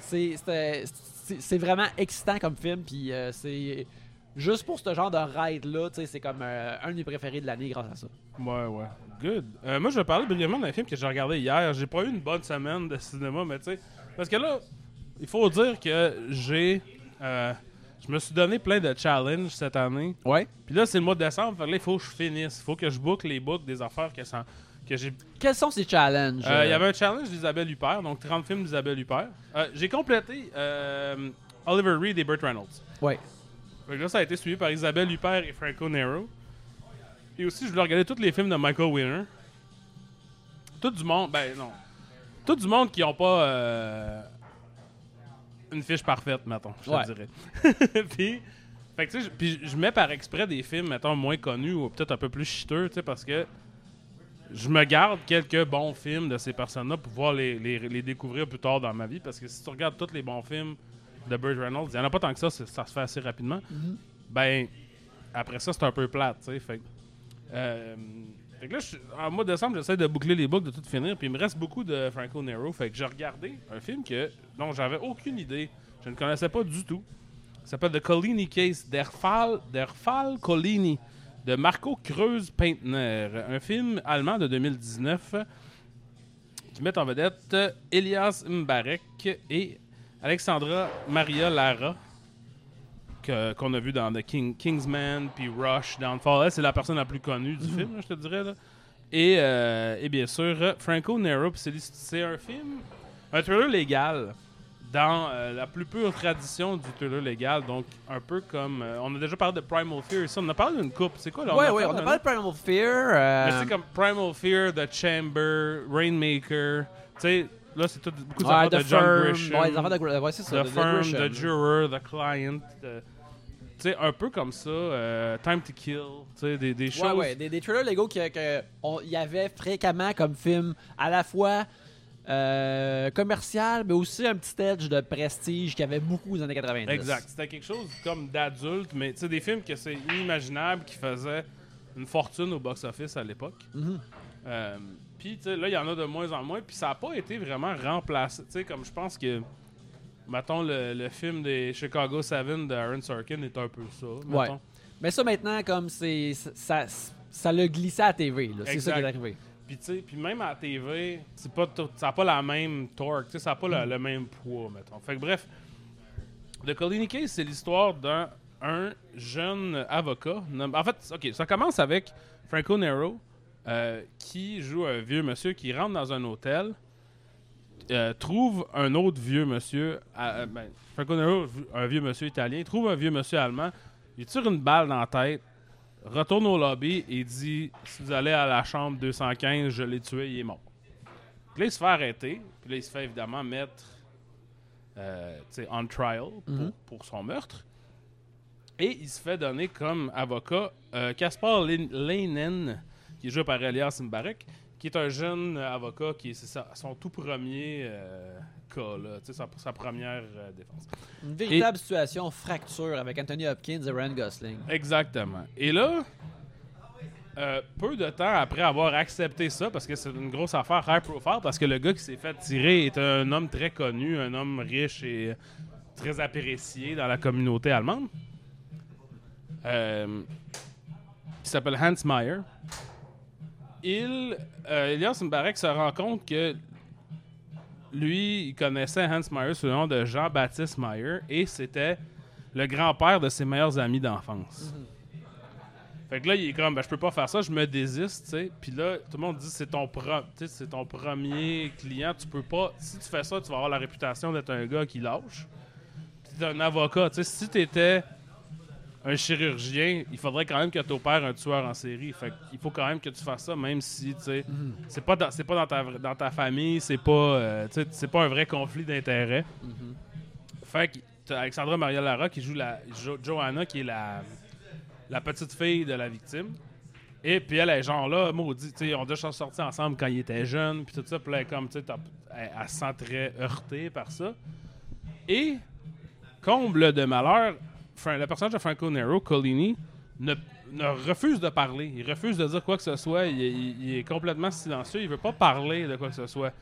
c'est c'était- c'est c'est vraiment excitant comme film. Puis euh, c'est juste pour ce genre de ride là, tu sais, c'est comme euh, un de mes préférés de l'année grâce à ça. Ouais, ouais. Good. Euh, moi, je vais parler brièvement d'un film que j'ai regardé hier. J'ai pas eu une bonne semaine de cinéma, mais tu sais. Parce que là, il faut dire que j'ai. euh, je me suis donné plein de challenges cette année. Ouais. Puis là, c'est le mois de décembre. Fait que là, il faut que je finisse. Il faut que je boucle les books des affaires que, ça- que j'ai. Quels sont ces challenges? Euh, Il y avait un challenge d'Isabelle Huppert, donc 30 films d'Isabelle Huppert. Euh, j'ai complété euh, Oliver Reed et Burt Reynolds. Ouais. Fait que là, ça a été suivi par Isabelle Huppert et Franco Nero. Et aussi, je voulais regarder tous les films de Michael Winner. Tout du monde, ben non. Tout du monde qui ont pas euh, une fiche parfaite, mettons, je Ouais. te dirais. <laughs> puis, fait que tu sais, je- puis je mets par exprès des films, mettons, moins connus ou peut-être un peu plus chiteux, tu sais, parce que je me garde quelques bons films de ces personnes-là pour pouvoir les, les- les découvrir plus tard dans ma vie. Parce que si tu regardes tous les bons films de Burt Reynolds, il n'y en a pas tant que ça, ça se fait assez rapidement. Ben, après ça, c'est un peu plate, tu sais. Fait, euh, fait que là, en mois de décembre, j'essaie de boucler les boucles, de tout finir. Puis il me reste beaucoup de Franco Nero. Fait que j'ai regardé un film que, dont j'avais aucune idée. Je ne connaissais pas du tout. Ça s'appelle The Collini Case, Der Fall, Der Fall Collini, de Marco Kreuz-Peintner. Un film allemand de 2019 qui met en vedette Elias Mbarek et Alexandra Maria Lara qu'on a vu dans The King, Kingsman, puis Rush, Downfall. C'est la personne la plus connue du film, là, je te dirais. là. Et, euh, et bien sûr, euh, Franco Nero. c'est un film, un thriller légal dans euh, la plus pure tradition du thriller légal. Donc, un peu comme. euh, on a déjà parlé de Primal Fear ici. On a parlé d'une coupe. C'est quoi là? Ouais, ouais, on a parlé de Primal Fear. mais c'est comme Primal Fear, The Chamber, Rainmaker. Tu sais, là, c'est tout beaucoup de ouais, The de John. Grisham. Ouais, des affaires de ouais, ça. The de- de Firm. The Juror, The Client. de- sais, un peu comme ça. euh, Time to Kill. Tu sais, des, des choses. Ouais, ouais, des, des thrillers Lego qu'il y avait fréquemment comme film à la fois euh, commercial, mais aussi un petit edge de prestige qu'il y avait beaucoup aux années 90. Exact. C'était quelque chose comme d'adulte, mais tu sais, des films que c'est inimaginable qui faisaient une fortune au box-office à l'époque. Mhm. Euh, puis, tu sais, là, il y en a de moins en moins, puis ça n'a pas été vraiment remplacé. Tu sais, comme je pense que, mettons, le, le film des Chicago 7 de Aaron Sorkin est un peu ça. Ouais. Mais ça, maintenant, comme c'est. Ça, ça l'a glissé à la TV. C'est ça qui est arrivé. Puis, tu sais, puis même à la TV, pas tout- ça n'a pas la même torque, ça n'a pas le, le même poids, mettons. Fait que bref, The Colini Case, c'est l'histoire d'un un jeune avocat. En fait, OK, ça commence avec Franco Nero, euh, qui joue un vieux monsieur qui rentre dans un hôtel, euh, trouve un autre vieux monsieur, euh, ben, Franco un vieux monsieur italien, trouve un vieux monsieur allemand, il tire une balle dans la tête, retourne au lobby et dit Si vous allez à la chambre 215, je l'ai tué, il est mort. Puis là, il se fait arrêter. Puis là, il se fait évidemment mettre euh, on trial pour, Mhm. pour son meurtre. Et il se fait donner comme avocat euh, Caspar Leinen, qui est joué par Elias Mbarek, qui est un jeune avocat qui est ça, son tout premier euh, cas, là, sa, sa première euh, défense. Une véritable situation fracture avec Anthony Hopkins et Ryan Gosling. Exactement. Et là, euh, peu de temps après avoir accepté ça, parce que c'est une grosse affaire high profile, parce que le gars qui s'est fait tirer est un homme très connu, un homme riche et très apprécié dans la communauté allemande, qui s'appelle Hans Meyer. Il, euh, Elias Mbarek se rend compte que lui, il connaissait Hans Meyer sous le nom de Jean-Baptiste Meyer et c'était le grand-père de ses meilleurs amis d'enfance. Fait que là, il est comme, ben, je peux pas faire ça, je me désiste, tu sais. Puis là, tout le monde dit, c'est ton, pro- tu c'est ton premier client, tu peux pas, si tu fais ça, tu vas avoir la réputation d'être un gars qui lâche. Puis t'es un avocat, tu sais, si t'étais un chirurgien, il faudrait quand même que tu opères un tueur en série. Fait il faut quand même que tu fasses ça, même si, tu sais, c'est pas, dans, c'est pas dans, ta, dans ta famille, c'est pas, euh, c'est pas un vrai conflit d'intérêts. Fait que Alexandra Maria Lara qui joue la Jo- Johanna, qui est la, la petite fille de la victime. Et puis elle est genre là, maudit, tu sais, ont déjà sorti ensemble quand ils étaient jeunes, puis tout ça, puis là, elle est comme, tu sais, elle, elle se sent très heurtée par ça. Et, comble de malheur, Le personnage de Franco Nero, Collini, ne, ne refuse de parler. Il refuse de dire quoi que ce soit. Il, il- il est complètement silencieux. Il veut pas parler de quoi que ce soit.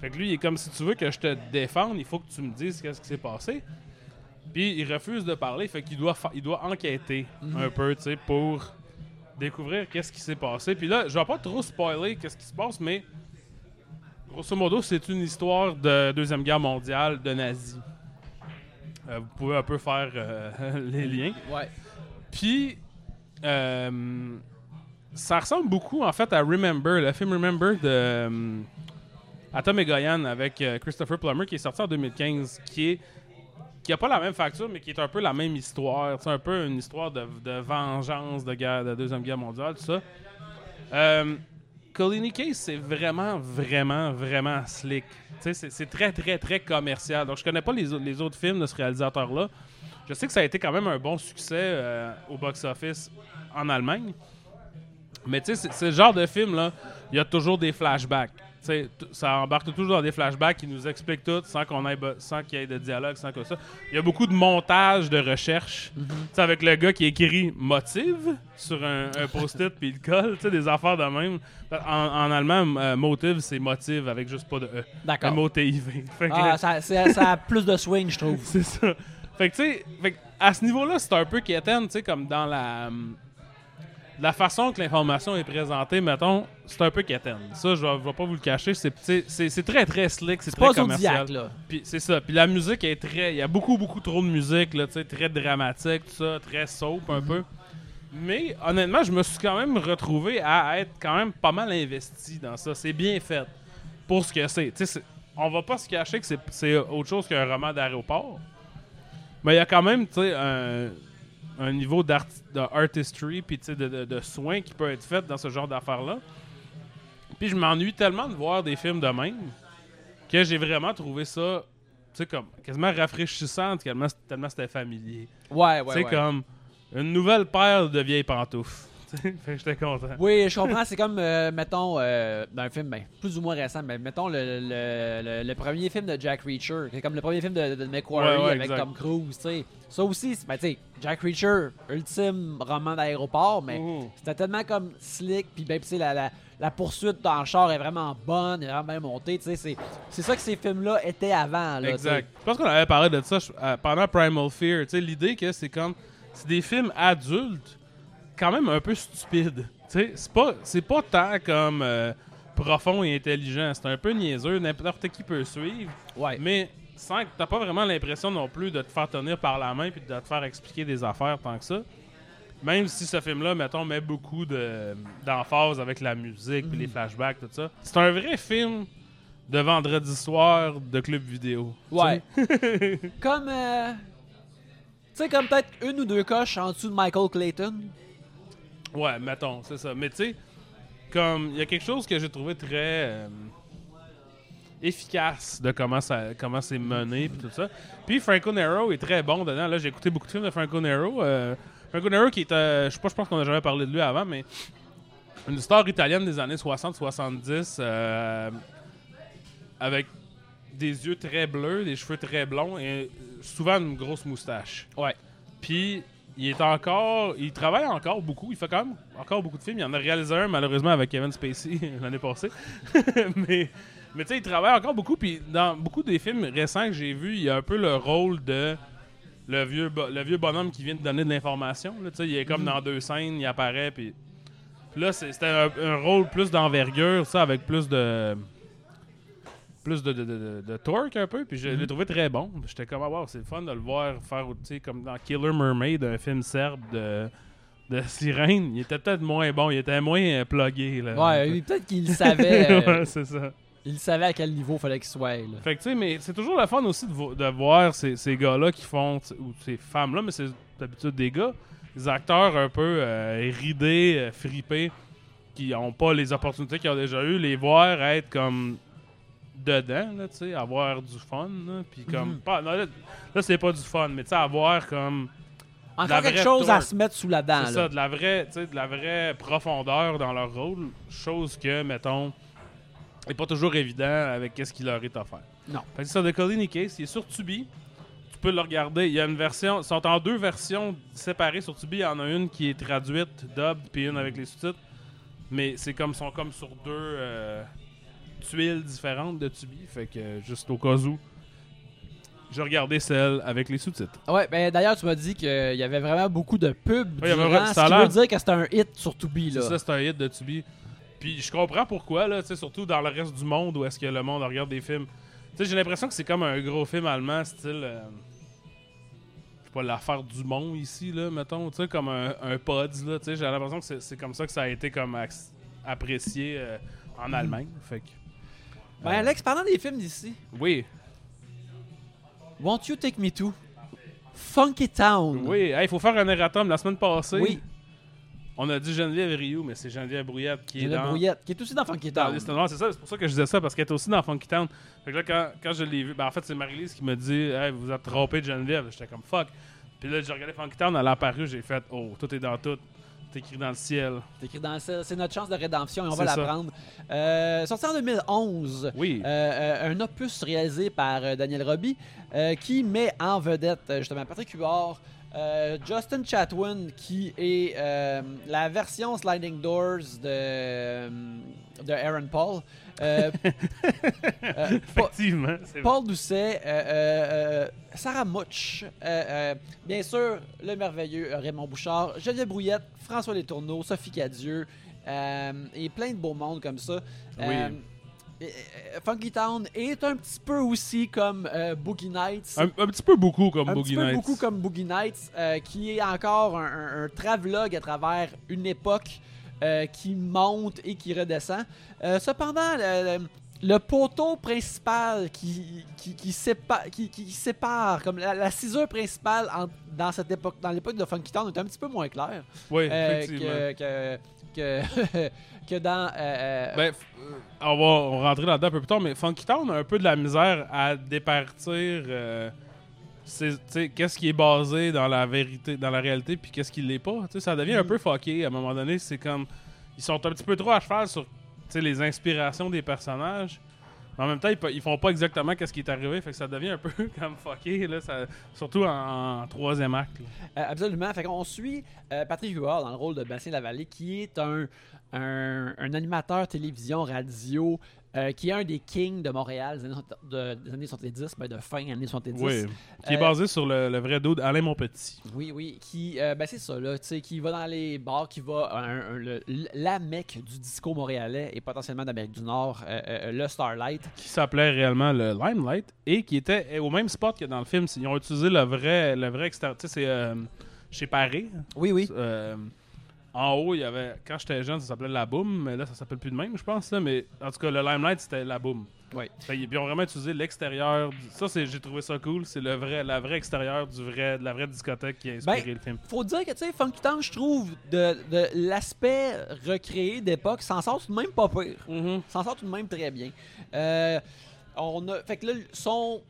Fait que lui, il est comme si tu veux que je te défende, il faut que tu me dises qu'est-ce qui s'est passé. Puis il refuse de parler, fait qu'il doit, il doit enquêter un peu, tu sais, pour découvrir qu'est-ce qui s'est passé. Puis là, je vais pas trop spoiler qu'est-ce qui se passe, mais grosso modo, c'est une histoire de Deuxième Guerre mondiale de nazis. Euh, vous pouvez un peu faire euh, <laughs> les liens. Ouais. Puis, euh, ça ressemble beaucoup, en fait, à Remember, le film Remember de Atom et Goyan avec Christopher Plummer, qui est sorti en 2015, qui est qui a pas la même facture, mais qui est un peu la même histoire. C'est un peu une histoire de, de vengeance de, guerre, de Deuxième Guerre mondiale, tout ça. Euh, Case, c'est vraiment, vraiment, vraiment slick. C'est très, très, très commercial. Donc, je connais pas les, les autres films de ce réalisateur-là. Je sais que ça a été quand même un bon succès euh, au box-office en Allemagne. Mais tu sais, c'est- genre de film, là, il y a toujours des flashbacks. Ça embarque toujours dans des flashbacks qui nous expliquent tout sans qu'on ait be- sans qu'il y ait de dialogue, sans que ça. Il y a beaucoup de montage, de recherche. Sais, avec le gars qui écrit motive sur un, un post-it puis il colle, tu sais, des affaires de même. En, en allemand, euh, motive, c'est motive avec juste pas de E. D'accord. M-O-T-I-V. <laughs> Ah, ça, ça a plus de swing, je trouve. <laughs> c'est ça. Fait que, tu sais, à ce niveau-là, c'est un peu quétaine, tu sais, comme dans la. hum, La façon que l'information est présentée, mettons, c'est un peu quétaine. Ça, je vais, je vais pas vous le cacher. C'est, très, très slick, c'est, très pas commercial. Zodiac, là. Puis c'est ça. Puis la musique est très. Il y a beaucoup, beaucoup trop de musique, là, très dramatique, tout ça, très soap un peu. Mais honnêtement, je me suis quand même retrouvé à être quand même pas mal investi dans ça. C'est bien fait pour ce que c'est. On va pas se cacher que c'est, c'est autre chose qu'un roman d'aéroport. Mais il y a quand même, tu sais, un, un niveau d'art, d'artistry puis de, de, de soin qui peut être fait dans ce genre d'affaires-là. Puis je m'ennuie tellement de voir des films de même que j'ai vraiment trouvé ça, tu sais, comme quasiment rafraîchissant tellement, tellement c'était familier. Ouais, ouais, sais, ouais. comme une nouvelle paire de vieilles pantoufles. <laughs> Fait que j'étais content. Oui, je comprends. C'est comme, euh, mettons, euh, dans un film ben, plus ou moins récent, mais mettons le, le, le- le premier film de Jack Reacher, qui est comme le premier film de, de Ouais, ouais, avec exact. Tom Cruise, tu sais. Ça aussi, ben, tu sais, Jack Reacher, ultime roman d'aéroport, mais c'était tellement comme slick, puis ben, tu sais, la, la- la poursuite dans le char est vraiment bonne, est vraiment bien montée. tu sais, C'est c'est ça que ces films-là étaient avant. Là, Exact. Je pense qu'on avait parlé de ça euh, pendant Primal Fear. Tu sais, l'idée que c'est comme. C'est des films adultes, quand même un peu stupides. Tu sais, c'est pas, c'est pas tant comme euh, profond et intelligent. C'est un peu niaiseux, n'importe qui peut suivre. Ouais. Mais sans que t'as pas vraiment l'impression non plus de te faire tenir par la main puis de te faire expliquer des affaires tant que ça. Même si ce film-là, mettons, met beaucoup de, d'emphase avec la musique puis les flashbacks, tout ça. C'est un vrai film de vendredi soir de club vidéo. Ouais. <laughs> comme. euh, tu sais, comme peut-être une ou deux coches en dessous de Michael Clayton. Ouais, mettons, c'est ça. Mais tu sais, comme il y a quelque chose que j'ai trouvé très euh, efficace de comment ça comment c'est mené puis tout ça. Puis Franco Nero est très bon dedans. Là, j'ai écouté beaucoup de films de Franco Nero. Euh, Franco Nero qui est euh, je sais pas, je pense qu'on a jamais parlé de lui avant mais une star italienne des années 60-70 euh, avec des yeux très bleus, des cheveux très blonds et souvent une grosse moustache. Ouais. Puis il est encore, il travaille encore beaucoup. Il fait quand même encore beaucoup de films. Il en a réalisé un malheureusement avec Kevin Spacey <laughs> l'année passée. <laughs> mais mais tu sais, il travaille encore beaucoup. Puis dans beaucoup des films récents que j'ai vus, il y a un peu le rôle de le vieux, le vieux bonhomme qui vient de donner de l'information. là. Tu sais, il est comme dans deux scènes, il apparaît. Puis là, c'était un, un rôle plus d'envergure, ça, avec plus de plus de, de, de, de- torque un peu, puis je l'ai trouvé très bon. J'étais comme, ah, wow, c'est le fun de le voir faire, tu sais, comme dans Killer Mermaid, un film serbe de, de <laughs> sirène. Il était peut-être moins bon, il était moins euh, plugué. Là, Ouais, peut-être qu'il <laughs> savait. euh, Ouais, c'est ça. il savait à quel niveau fallait qu'il soit. Là. Fait que, tu sais, mais c'est toujours le fun aussi de, vo- de voir ces, ces gars-là qui font, ou ces femmes-là, mais c'est d'habitude des gars, des acteurs un peu euh, ridés, fripés, qui ont pas les opportunités qu'ils ont déjà eues, les voir être comme dedans, là, tu sais, avoir du fun, là, puis comme, Mhm. pas, non, là, là, c'est pas du fun, mais tu sais, avoir comme, Encore quelque chose à se mettre sous la dent. c'est ça, de la vraie, de la vraie profondeur dans leur rôle, chose que, mettons, est pas toujours évident avec qu'est-ce qui leur est offert. Non. Fait que ça, de Colin Case, il est sur Tubi. Tu peux le regarder. Il y a une version, ils sont en deux versions séparées sur Tubi. Il y en a une qui est traduite, dub, puis une avec les sous-titres. Mais c'est comme sont comme sur deux euh, tuiles différentes de Tubi. Fait que euh, juste au cas où, j'ai regardé celle avec les sous-titres. Ouais, ben d'ailleurs, tu m'as dit qu'il y avait vraiment beaucoup de pubs. Ouais, il y avait vraiment- ce ça a qui veut dire que c'était un hit sur Tubi. C'est Là. ça, c'est un hit de Tubi. Puis je comprends pourquoi, là, tu sais, surtout dans le reste du monde où est-ce que le monde regarde des films. Tu sais, j'ai l'impression que c'est comme un gros film allemand, style. euh, je sais pas, l'affaire du monde ici, là, mettons, tu sais, comme un, un Pods, là, tu sais, j'ai l'impression que c'est- c'est comme ça que ça a été comme apprécié euh, en Allemagne. Fait que. Ben, Alex, parlant des films d'ici, Oui, Won't You Take Me To? Funky Town. oui, il faut faire un erratum. La semaine passée, Oui, on a dit Geneviève Rioux, mais c'est Geneviève Brouillette qui est dans. Brouillette, qui est aussi dans Funky Dans Town. Liste Noire, c'est ça, c'est pour ça que je disais ça, parce qu'elle est aussi dans Funky Town. Fait que là, quand, quand je l'ai vu, ben en fait, c'est Marie-Lise qui me dit Hey, vous êtes trompé de Geneviève. J'étais comme fuck. Puis là, j'ai regardé Funky Town, elle a apparu, j'ai fait Oh, tout est dans tout. Écrit dans le ciel. C'est écrit dans le ciel. C'est notre chance de rédemption et on va la ça. prendre. Euh, sorti en 2011. Oui. Euh, euh, un opus réalisé par euh, Daniel Roby qui met en vedette justement Patrick Huard, euh, Justin Chatwin qui est euh, la version Sliding Doors de, de Aaron Paul. Euh, <laughs> euh, Effectivement. Paul Doucet, euh, euh, Sarah euh, bien sûr, le merveilleux Raymond Bouchard, Geneviève Brouillette, François Letourneau, Sophie Cadieux, et plein de beaux mondes comme ça. Oui. Funky Town est un petit peu aussi comme euh, Boogie Nights. Un, un petit peu beaucoup comme Un Boogie petit peu Nights. beaucoup comme Boogie Nights, euh, qui est encore un, un, un travelogue à travers une époque euh, qui monte et qui redescend. Euh, cependant, le, poteau principal qui, qui, qui, sépa- qui- qui sépare, comme la, la cisure principale en- dans cette époque, dans l'époque de Funky Town, est un petit peu moins clair Oui, euh, effectivement. que, que, que, <laughs> que dans. euh, Ben, on va on va rentrer là-dedans un peu plus tard, mais Funky Town a un peu de la misère à départir euh, c'est- qu'est-ce qui est basé dans la vérité, dans la réalité, puis qu'est-ce qui l'est pas. Ça devient un Mhm. peu fucké à un moment donné. C'est comme. Ils sont un petit peu trop à cheval sur les inspirations des personnages. Mais en même temps, ils, ils font pas exactement qu'est-ce qui est arrivé, fait que ça devient un peu <laughs> comme fucké, là, ça- surtout en, en troisième acte. Euh, absolument. Fait qu'on suit euh, Patrick Huard dans le rôle de Bastien Lavallée, qui est un, un, un animateur télévision, radio, euh, qui est un des kings de Montréal des années, de- des années 70, ben de fin années 70. Oui, qui est Euh, basé sur le, le vrai dude Alain Monpetit. Oui, oui, qui, euh, ben c'est ça, là, tu sais, qui va dans les bars, qui va à un- un- le- la mecque du disco montréalais et potentiellement d'Amérique du Nord, le Starlight. qui s'appelait réellement le Limelight et qui était au même spot que dans le film. Ils ont utilisé le vrai, le vrai extérieur. Tu sais, c'est chez Paris. Oui, oui. En haut, il y avait. Quand j'étais jeune, ça s'appelait la Boom, mais là, ça s'appelle plus de même, je pense. Là, mais en tout cas, le Limelight, c'était la Boom. Oui. Fait, ils ont vraiment utilisé l'extérieur. du- Ça, c'est, j'ai trouvé ça cool. C'est le vrai, la vraie extérieur du vrai, de la vraie discothèque qui a inspiré Ben, le film. Faut dire que, tu sais, Funky Town, je trouve, de, de l'aspect recréé d'époque, s'en sort tout de même pas pire. s'en sort tout de même très bien. Euh, on a, fait que là, son.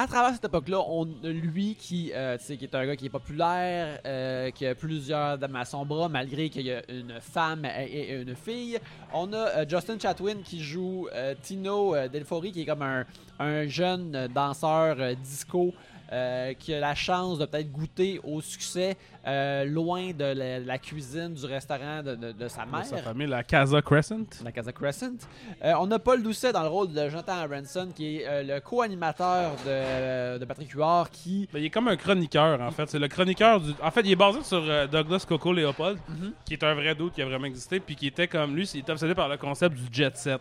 À travers cette époque-là, on a lui qui, euh, qui est un gars qui est populaire, euh, qui a plusieurs dames à son bras, malgré qu'il y a une femme et, une fille. On a euh, Justin Chatwin qui joue euh, Tino Delfori, qui est comme un, un jeune danseur disco. Euh, qui a la chance de peut-être goûter au succès euh, loin de la, de la cuisine du restaurant de, de- de sa De mère sa famille, la Casa Crescent. la Casa Crescent. Euh, on a Paul Doucet dans le rôle de Jonathan Aronson, qui est euh, le co-animateur de, de Patrick Huard, qui... Ben, il est comme un chroniqueur, en fait. C'est le chroniqueur du. En fait, il est basé sur Douglas Coco Leopold, Mhm. qui est un vrai doute qui a vraiment existé, puis qui était comme lui, il était obsédé par le concept du jet set.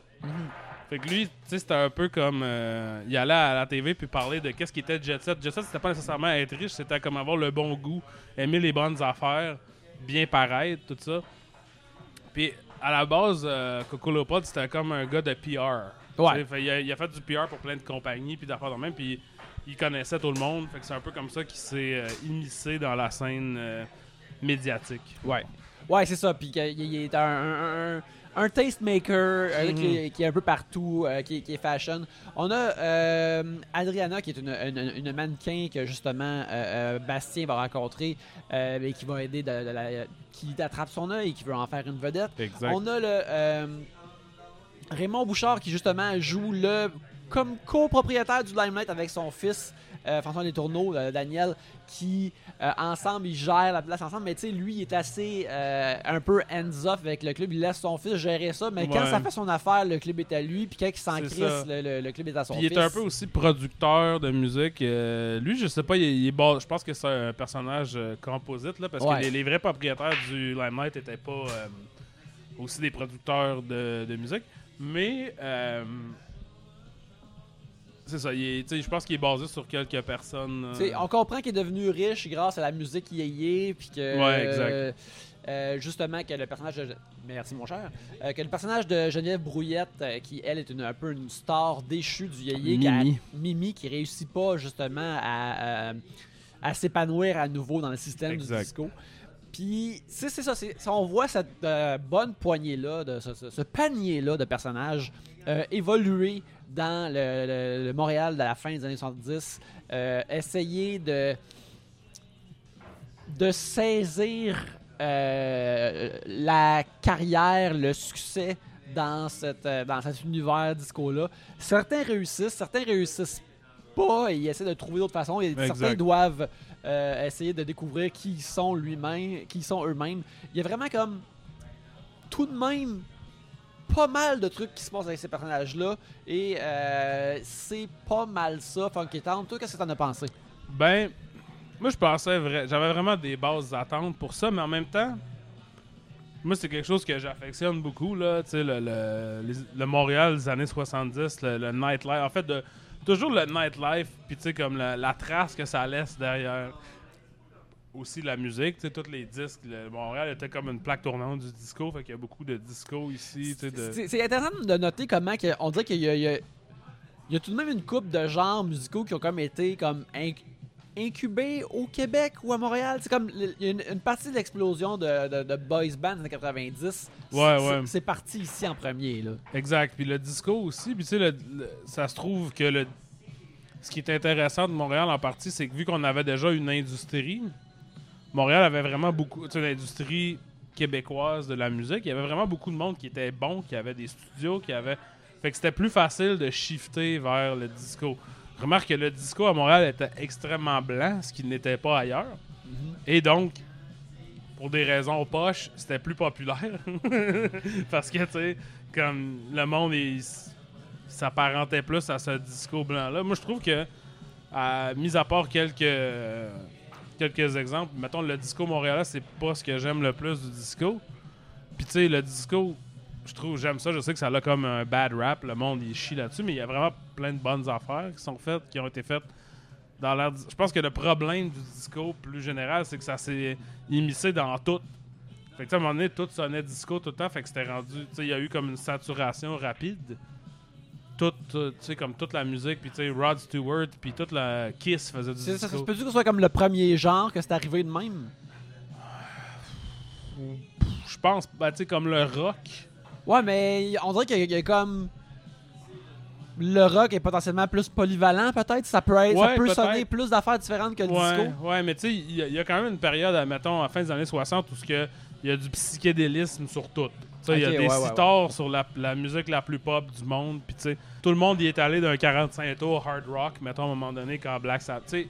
Fait que lui, tu sais, c'était un peu comme. euh, il allait à la TV puis parler de qu'est-ce qui était jet set. Jet set, c'était pas nécessairement être riche, c'était comme avoir le bon goût, aimer les bonnes affaires, bien paraître, tout ça. Puis à la base, euh, Coco c'était comme un gars de PR. Ouais. Fait, il, a, il a fait du PR pour plein de compagnies puis d'affaires de même, puis il connaissait tout le monde. Fait que c'est un peu comme ça qu'il s'est euh, immiscé dans la scène euh, médiatique. Ouais. Ouais, c'est ça. Puis il est un, un, un- un tastemaker euh, Mhm. qui, est, qui est un peu partout, euh, qui, est- qui est fashion. On a euh, Adriana, qui est une, une- une mannequin que justement Bastien va rencontrer et qui va aider, de, de la- qui attrape son œil et qui veut en faire une vedette. Exact. On a le Raymond Bouchard qui justement joue le comme copropriétaire du Limelight avec son fils euh, François Letourneau, euh, Daniel, qui euh, ensemble ils gèrent la place ensemble. Mais tu sais, lui il est assez un peu hands-off avec le club. Il laisse son fils gérer ça. Mais quand ça fait son affaire, le club est à lui. Puis quand il s'en crisse, le, le- le club est à son Puis il fils. est un peu aussi producteur de musique. Lui, je sais pas, il est, il est bas- je pense que c'est un personnage composite, là, parce Ouais. que les, les vrais propriétaires du Limelight étaient pas aussi des producteurs de, de musique. Mais c'est ça, est- je pense qu'il est basé sur quelques personnes. euh, on comprend qu'il est devenu riche grâce à la musique yéyé, puis que Ouais, exact. euh, euh, justement que le personnage de merci mon cher, euh, que le personnage de Geneviève Brouillette, euh, qui elle est une, un peu une star déchue du yéyé, qui a- Mimi. Mimi, qui réussit pas justement à, à- à s'épanouir à nouveau dans le système Exact. du disco. Puis, c'est c'est ça, on voit cette euh, bonne poignée-là, de ce, ce- ce panier-là de personnages euh, évoluer dans le, le- le Montréal de la fin des années 70, euh, essayer de, de saisir euh, la carrière, le succès dans, cette, euh, dans cet univers disco-là. Certains réussissent, certains réussissent pas et ils essaient de trouver d'autres façons. Et Exact. certains doivent euh, essayer de découvrir qui ils sont lui-même, qui ils sont eux-mêmes. Il y a vraiment comme tout de même pas mal de trucs qui se passent avec ces personnages-là et euh, c'est pas mal ça, Funky Town. Toi, qu'est-ce que t'en as pensé? Ben, moi je pensais vrai, j'avais vraiment des bases d'attente pour ça, mais en même temps, moi c'est quelque chose que j'affectionne beaucoup là, tu sais le, Montréal des années 70, le, nightlife, en fait toujours le nightlife, puis tu sais comme la trace que ça laisse derrière. Aussi la musique, tu sais, tous les disques. le- Montréal était comme une plaque tournante du disco, fait qu'il y a beaucoup de disco ici, de- C'est intéressant de noter comment on dirait qu'il y y a- il y a tout de même une coupe de genres musicaux qui ont comme été comme inc- incubés au Québec ou à Montréal. C'est comme il y a une, une partie de l'explosion de, de, de boys band des années 90. Ouais, c'est- ouais. C'est parti ici en premier là. Exact. Puis le disco aussi. Puis tu sais, le- le- ça se trouve que le, ce qui est intéressant de Montréal en partie, c'est que vu qu'on avait déjà une industrie, Montréal avait vraiment beaucoup. Tu sais, l'industrie québécoise de la musique, il y avait vraiment beaucoup de monde qui était bon, qui avait des studios, qui avait Fait que c'était plus facile de shifter vers le disco. Remarque que le disco à Montréal était extrêmement blanc, ce qui n'était pas ailleurs. Et donc, pour des raisons poches, c'était plus populaire. <laughs> Parce que, tu sais, comme le monde, s'apparentait plus à ce disco blanc-là. Moi, je trouve que, à, mis à part quelques, euh, quelques exemples, mettons, le disco montréalais, c'est pas ce que j'aime le plus du disco. Puis, tu sais, le disco, je trouve, j'aime ça. Je sais que ça a comme un bad rap. Le monde, il chie là-dessus, mais il y a vraiment plein de bonnes affaires qui sont faites, qui ont été faites dans l'air. Je pense que le problème du disco, plus général, c'est que ça s'est immiscé dans tout. Fait que, à un moment donné, tout sonnait disco tout le temps. Fait que c'était rendu. Tu sais, il y a eu comme une saturation rapide. Tout, euh, tu sais, comme toute la musique, puis tu sais, Rod Stewart, puis toute la Kiss faisait du C'est- Ça, ça se disco. peut-tu que ce soit comme le premier genre que c'est arrivé de même? Je pense, ben, tu sais, comme le rock. Ouais, mais on dirait qu'il y a- il y a comme. Le rock est potentiellement plus polyvalent, peut-être. Ça peut, être, ça peut sonner plus d'affaires différentes que le Ouais, disco. ouais, mais tu sais, il y, a- il y a quand même une période, mettons, à la fin des années 60, où il y a du psychédélisme sur tout. Il y a des ouais, sur la, la musique la plus pop du monde. Puis, tu sais, tout le monde y est allé d'un 45 tours hard rock, mettons, à un moment donné, quand Black Sabbath. tu sais.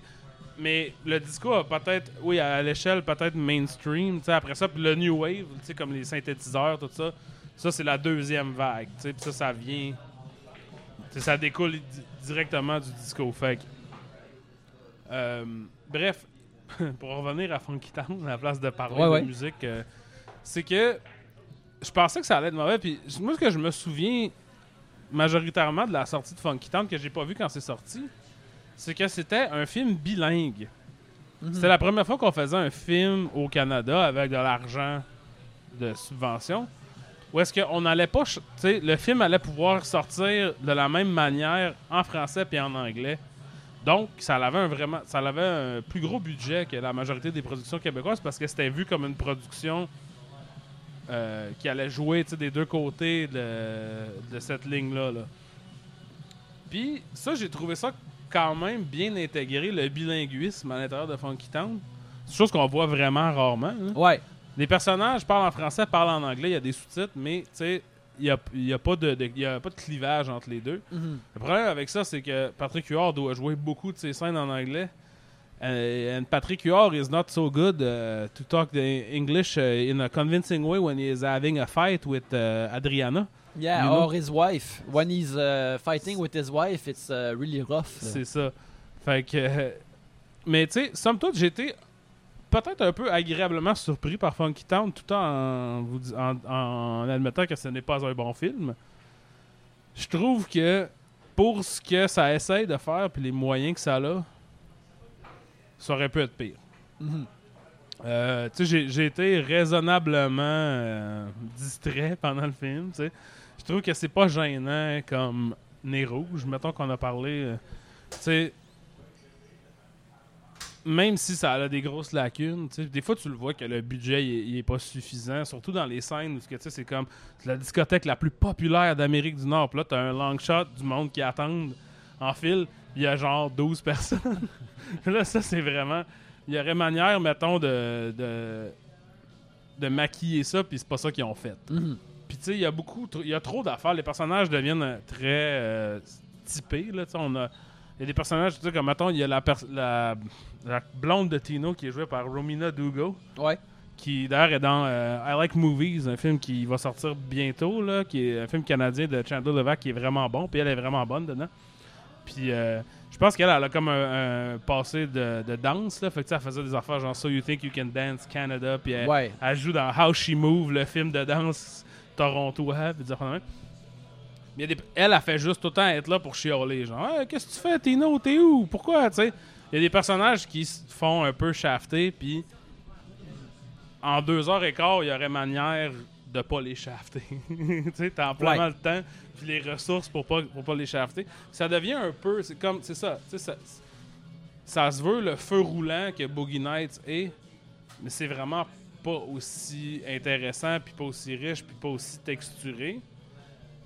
Mais le disco a peut-être, oui, à l'échelle peut-être mainstream. tu sais, Après ça, puis le new wave, tu sais, comme les synthétiseurs, tout ça, ça, c'est la deuxième vague. tu sais, Puis ça, ça vient. Ça découle di- directement du disco. Fait euh, bref, <laughs> pour revenir à Funky Town, à la place de parler Ouais, de musique, euh, c'est que je pensais que ça allait être mauvais. Puis moi, ce que je me souviens majoritairement de la sortie de Funky Town que j'ai pas vu quand c'est sorti, c'est que c'était un film bilingue. Mhm. C'était la première fois qu'on faisait un film au Canada avec de l'argent de subvention. Où est-ce qu'on n'allait pas. ch- Tu sais, le film allait pouvoir sortir de la même manière en français puis en anglais. Donc, ça avait un vraiment, ça avait un plus gros budget que la majorité des productions québécoises parce que c'était vu comme une production euh, qui allait jouer des deux côtés de, de cette ligne-là. là. Puis, ça, j'ai trouvé ça quand même bien intégré, le bilinguisme à l'intérieur de Funky Town. C'est une chose qu'on voit vraiment rarement. hein. Ouais. Les personnages parlent en français, parlent en anglais, il y a des sous-titres, mais tu sais, il n'y a, il y a, pas de, de- il y a pas de clivage entre les deux. Mhm. Le problème avec ça, c'est que Patrick Huard doit jouer beaucoup de ses scènes en anglais. Uh, and Patrick Huard is not so good uh, to talk the English uh, in a convincing way when he is having a fight with uh, Adriana. Yeah, You know? or his wife. When he's uh, fighting with his wife, it's uh, really rough. C'est ça. Fait que. euh, <laughs> mais tu sais, somme toute, j'ai été peut-être un peu agréablement surpris par Funky Town tout en, vous dis- en, en admettant que ce n'est pas un bon film. Je trouve que pour ce que ça essaye de faire puis les moyens que ça a, ça aurait pu être pire. Mhm. Euh, tu j'ai- été raisonnablement euh, distrait pendant le film. tu sais. Je trouve que c'est pas gênant comme Nez Rouge. Mettons qu'on a parlé. euh, tu même si ça a des grosses lacunes, tu des fois tu le vois que le budget il est, pas suffisant, surtout dans les scènes où tu c'est comme la discothèque la plus populaire d'Amérique du Nord. Puis là, t'as un long shot du monde qui attendent en file. Il y a genre 12 personnes. <laughs> là, ça, c'est vraiment. Il y aurait manière, mettons, de, de, de maquiller ça, puis c'est pas ça qu'ils ont fait. Mhm. Puis tu sais, il y a beaucoup, il y a trop d'affaires. Les personnages deviennent euh, très euh, typés. Là, tu sais, on a, il y a des personnages, tu sais, comme mettons, il y a la, la blonde de Tino qui est jouée par Romina Dugo, Ouais. qui d'ailleurs est dans euh, I Like Movies, un film qui va sortir bientôt, là, qui est un film canadien de Chandler Levac qui est vraiment bon, puis elle est vraiment bonne dedans. Puis euh, je pense qu'elle elle a comme un, un passé de, de danse, là, fait que elle faisait des affaires genre So You Think You Can Dance Canada, puis elle, Ouais. elle joue dans How She Move, le film de danse puis même. Mais des- elle a fait juste temps être là pour chialer. Genre, Hey, qu'est-ce que tu fais, Tino? T'es où? Pourquoi? Tu sais, il y a des personnages qui se font un peu shafter, puis en deux heures et quart, il y aurait manière de pas les shafter. <laughs> tu sais, t'as amplement Ouais. le temps, puis les ressources pour pas, pour pas les shafter. Ça devient un peu, c'est comme, c'est ça, ça, ça se veut le feu roulant que Boogie Nights est, mais c'est vraiment pas aussi intéressant, puis pas aussi riche, puis pas aussi texturé.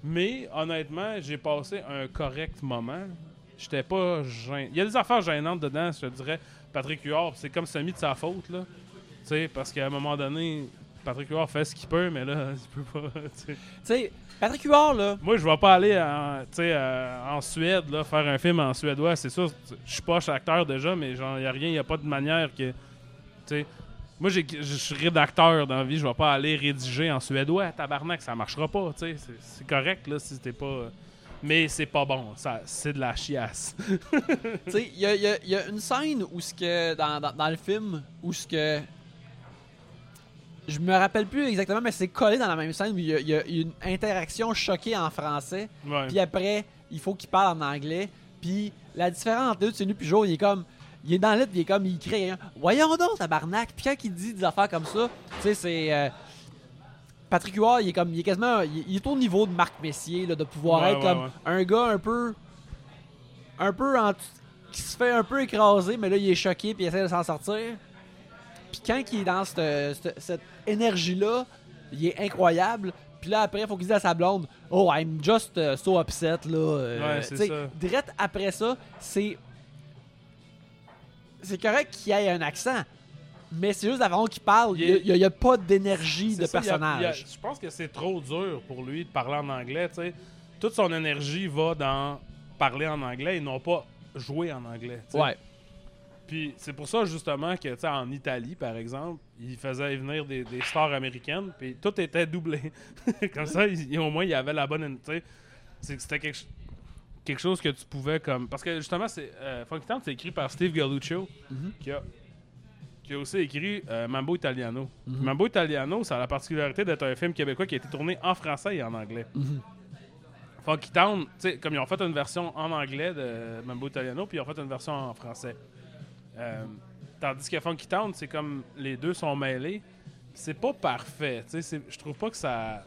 Mais honnêtement, j'ai passé un correct moment. J'étais pas gêné. Il y a des affaires gênantes dedans, je te dirais. Patrick Huard, c'est comme semi de sa faute, là. Tu sais, parce qu'à un moment donné, Patrick Huard fait ce qu'il peut, mais là, <laughs> il peut pas. <laughs> tu sais. Patrick Huard, là, Moi, je vais pas aller en, euh, en Suède, là, faire un film en suédois. C'est sûr, je suis pas acteur déjà, mais genre, y a rien, y a pas de manière que. Tu sais. Moi, je suis rédacteur dans la vie, je vais pas aller rédiger en suédois. Tabarnak, ça marchera pas, tu sais. C'est- correct, là, si t'es pas. Mais c'est pas bon, ça, c'est de la chiasse. <laughs> Tu sais, il y a, y a- il y a une scène où ce que dans, dans, dans le film où ce que je me rappelle plus exactement, mais c'est collé dans la même scène où il y a, il y a une interaction choquée en français, Ouais. puis après il faut qu'il parle en anglais, puis la différence entre deux, c'est lui puis Joe, il est comme il est dans puis il est comme il crie hein, voyons donc tabarnak, puis quand il dit des affaires comme ça, tu sais c'est euh, Patrick Huard, il est comme il est quasiment il, il est au niveau de Marc Messier là, de pouvoir Ouais, être ouais, comme un gars un peu un peu en qui se fait un peu écraser, mais là il est choqué puis il essaie de s'en sortir. Puis quand il est dans cette, cette- cette énergie-là, il est incroyable. Puis là, après, il faut qu'il dise à sa blonde Oh, I'm just uh, so upset. Là. Euh, Ouais, c'est ça. Direct après ça, c'est. C'est correct qu'il ait un accent. Mais c'est juste façon qu'il parle. Il n'y a, pas d'énergie de C'est ça, il y a- personnage. il y a- je pense que c'est trop dur pour lui de parler en anglais. tu sais. Toute son énergie va dans parler en anglais et non pas jouer en anglais. Ouais. Puis c'est pour ça justement que tu sais, en Italie, par exemple, il faisait venir des, des stars américaines, puis tout était doublé. <laughs> comme ça, au moins il y avait la bonne. tu sais. C'était quelque, ch- quelque chose que tu pouvais comme. Parce que justement, c'est euh, Funky Town, c'est écrit par Steve Galluccio, Mhm. qui a qui a aussi écrit euh, Mambo Italiano. Mhm. Mambo Italiano, ça a la particularité d'être un film québécois qui a été tourné en français et en anglais. Mhm. Funky Town, comme ils ont fait une version en anglais de Mambo Italiano, puis ils ont fait une version en français. Euh, tandis que Funky Town, c'est comme les deux sont mêlés. C'est pas parfait. Je trouve pas que ça.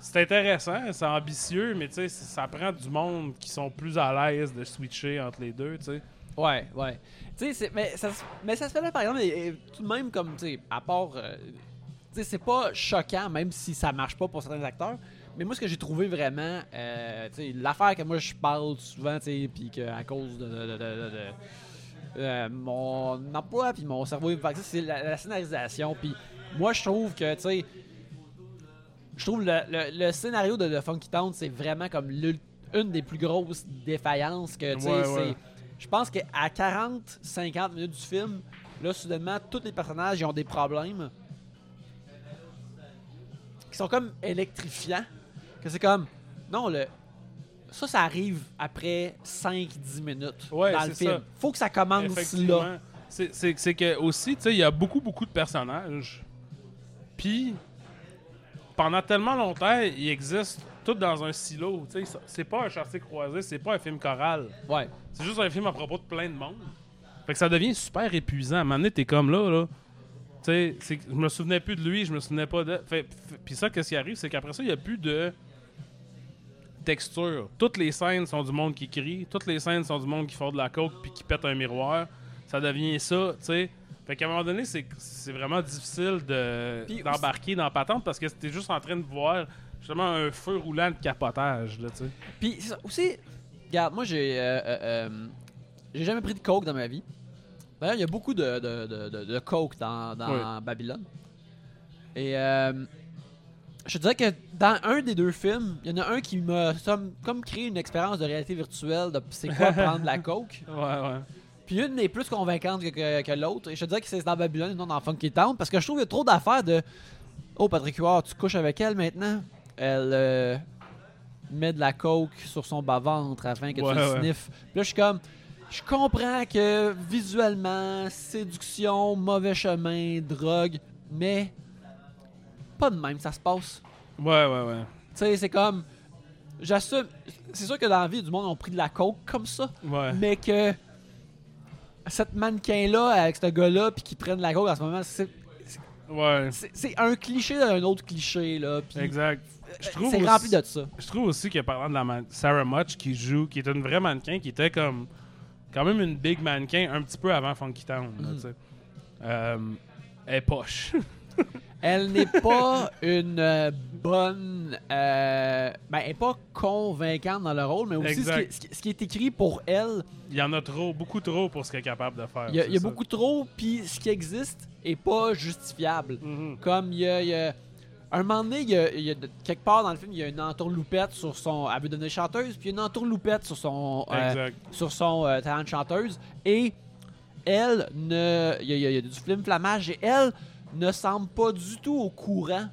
C'est intéressant, c'est ambitieux, mais ça prend du monde qui sont plus à l'aise de switcher entre les deux. sais. Ouais, ouais. Tu sais, mais ça, se- fait là, par exemple, tout de même comme, tu sais, à part. euh, tu sais, c'est pas choquant, même si ça marche pas pour certains acteurs. Mais moi, ce que j'ai trouvé vraiment. euh, tu sais, l'affaire que moi je parle souvent, tu sais, puis qu'à cause de- euh, mon emploi puis mon cerveau, c'est la, la scénarisation. Puis moi, je trouve que, tu sais, je trouve le, le- le scénario de, de Funky Town, c'est vraiment comme une des plus grosses défaillances que, tu sais, Ouais, c'est- ouais. Je pense qu'à 40-50 minutes du film, là, soudainement, tous les personnages ils ont des problèmes qui sont comme électrifiants. Que c'est comme, non, le... ça, ça arrive après 5-10 minutes Ouais, dans le film. ça. Faut que ça commence là. C'est- que aussi, tu sais, il y a beaucoup, beaucoup de personnages. Puis, pendant tellement longtemps, ils existent tous dans un silo. Tu sais, c'est pas un chassé croisé, c'est pas un film choral. Ouais. C'est juste un film à propos de plein de monde. Fait que ça devient super épuisant. À un moment donné, t'es comme là, là. Tu sais, je me souvenais plus de lui, je me souvenais pas de. Puis ça, qu'est-ce qui arrive, c'est qu'après ça, il y a plus de texture. Toutes les scènes sont du monde qui crie, toutes les scènes sont du monde qui font de la coke puis qui pète un miroir. Ça devient ça, tu sais. Fait qu'à un moment donné, c'est vraiment difficile de- d'embarquer dans la patente parce que t'es juste en train de voir justement un feu roulant de capotage, là, tu sais. Puis aussi, regarde, moi j'ai euh, euh, euh, j'ai jamais pris de coke dans ma vie. D'ailleurs, il y a beaucoup de, de, de, de- de coke dans, dans Babylone. Et je te dirais que dans un des deux films, il y en a un qui m'a comme, comme créé une expérience de réalité virtuelle de c'est quoi <laughs> prendre de la coke. Ouais, ouais. Puis une est plus convaincante que, que- que l'autre. Et je te dirais que c'est dans Babylone et non dans Funky Town. Parce que je trouve qu'il y a trop d'affaires de Oh, Patrick Huard, tu couches avec elle maintenant. Elle euh, met de la coke sur son bas-ventre afin que Ouais, tu le sniffes. Puis là, je suis comme. Je comprends que visuellement, séduction, mauvais chemin, drogue, mais pas de même, ça se passe. Ouais, ouais, ouais. Tu sais, c'est comme. J'assume. C'est sûr que dans la vie, du monde ont pris de la coke comme ça Ouais. mais que cette mannequin-là, avec ce gars-là, puis qui prennent la coke en ce moment, c'est Ouais. c'est- un cliché d'un autre cliché, là. puis Exact. Trouve C'est rempli de ça. Je trouve aussi que parlant de la man- Sarah Much qui joue, qui est une vraie mannequin, qui était comme quand même une big mannequin un petit peu avant Funky Town. là, tu sais. Euh, elle est poche. <laughs> elle n'est pas une euh, bonne. euh, ben, elle n'est pas convaincante dans le rôle, mais aussi ce qui, ce est écrit pour elle, Il y en a trop, beaucoup trop pour ce qu'elle est capable de faire. il y a, c'est il y a beaucoup trop, puis ce qui existe est pas justifiable. Mhm. Comme il y a. il y a- un moment donné, il y a, il y a de- quelque part dans le film, il y a une entourloupette sur son. Elle veut devenir chanteuse, puis une entourloupette sur son. euh, sur son euh, talent de chanteuse. Et elle ne. Il y, a- il y a- il y a du film flammage et elle ne semble pas du tout au courant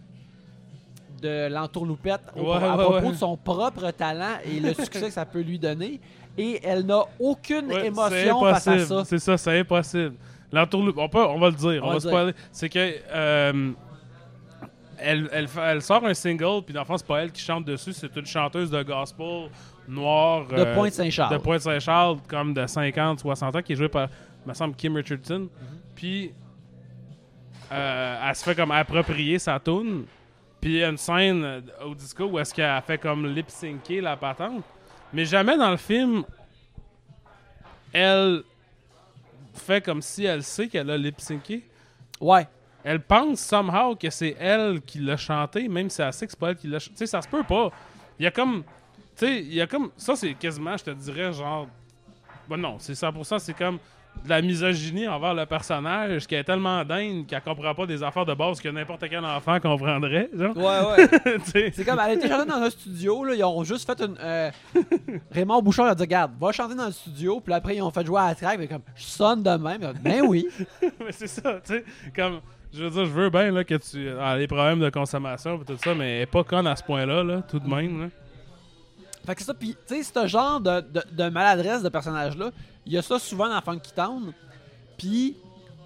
de l'entourloupette Ouais, à propos ouais. de son propre talent et le <laughs> succès que ça peut lui donner. Et elle n'a aucune émotion face à ça. C'est ça, c'est impossible. L'entourloupe, on, peut, on va le dire, On on, va. C'est que euh, elle, elle, elle sort un single, puis dans le fond, c'est pas elle qui chante dessus, c'est une chanteuse de gospel noire De euh, Pointe-Saint-Charles. de Pointe-Saint-Charles, comme de 50, 60 ans, qui est jouée par, me semble, Kim Richardson. Puis euh, elle se fait comme approprier sa tune. Puis il y a une scène euh, au disco où est-ce qu'elle fait comme lip-syncer la patente. Mais jamais dans le film, elle fait comme si elle sait qu'elle a lip-synché. Ouais. Elle pense somehow que c'est elle qui l'a chanté, même si elle sait que c'est pas elle qui l'a chanté. Tu sais, ça se peut pas. Il y a comme. Tu sais, il y a comme. Ça, c'est quasiment, je te dirais, genre. Ben non, c'est 100%, c'est comme de la misogynie envers le personnage qui est tellement dingue qu'elle comprend pas des affaires de base que n'importe quel enfant comprendrait. Genre. Ouais, ouais. <laughs> C'est comme, elle été chantée dans un studio, là, ils ont juste fait une... euh, Raymond Bouchard a dit, regarde, va chanter dans le studio, puis après, ils ont fait jouer à la track, mais comme, je sonne de même. Ben oui. <laughs> mais c'est ça, tu sais. Comme, je veux dire, je veux bien là, que tu as les problèmes de consommation et tout ça, mais elle est pas conne à ce point-là, là, tout de même. Là. Fait que ça, puis, tu sais, ce genre de, de, de maladresse de personnage-là, il y a ça souvent dans Funky Town. Puis,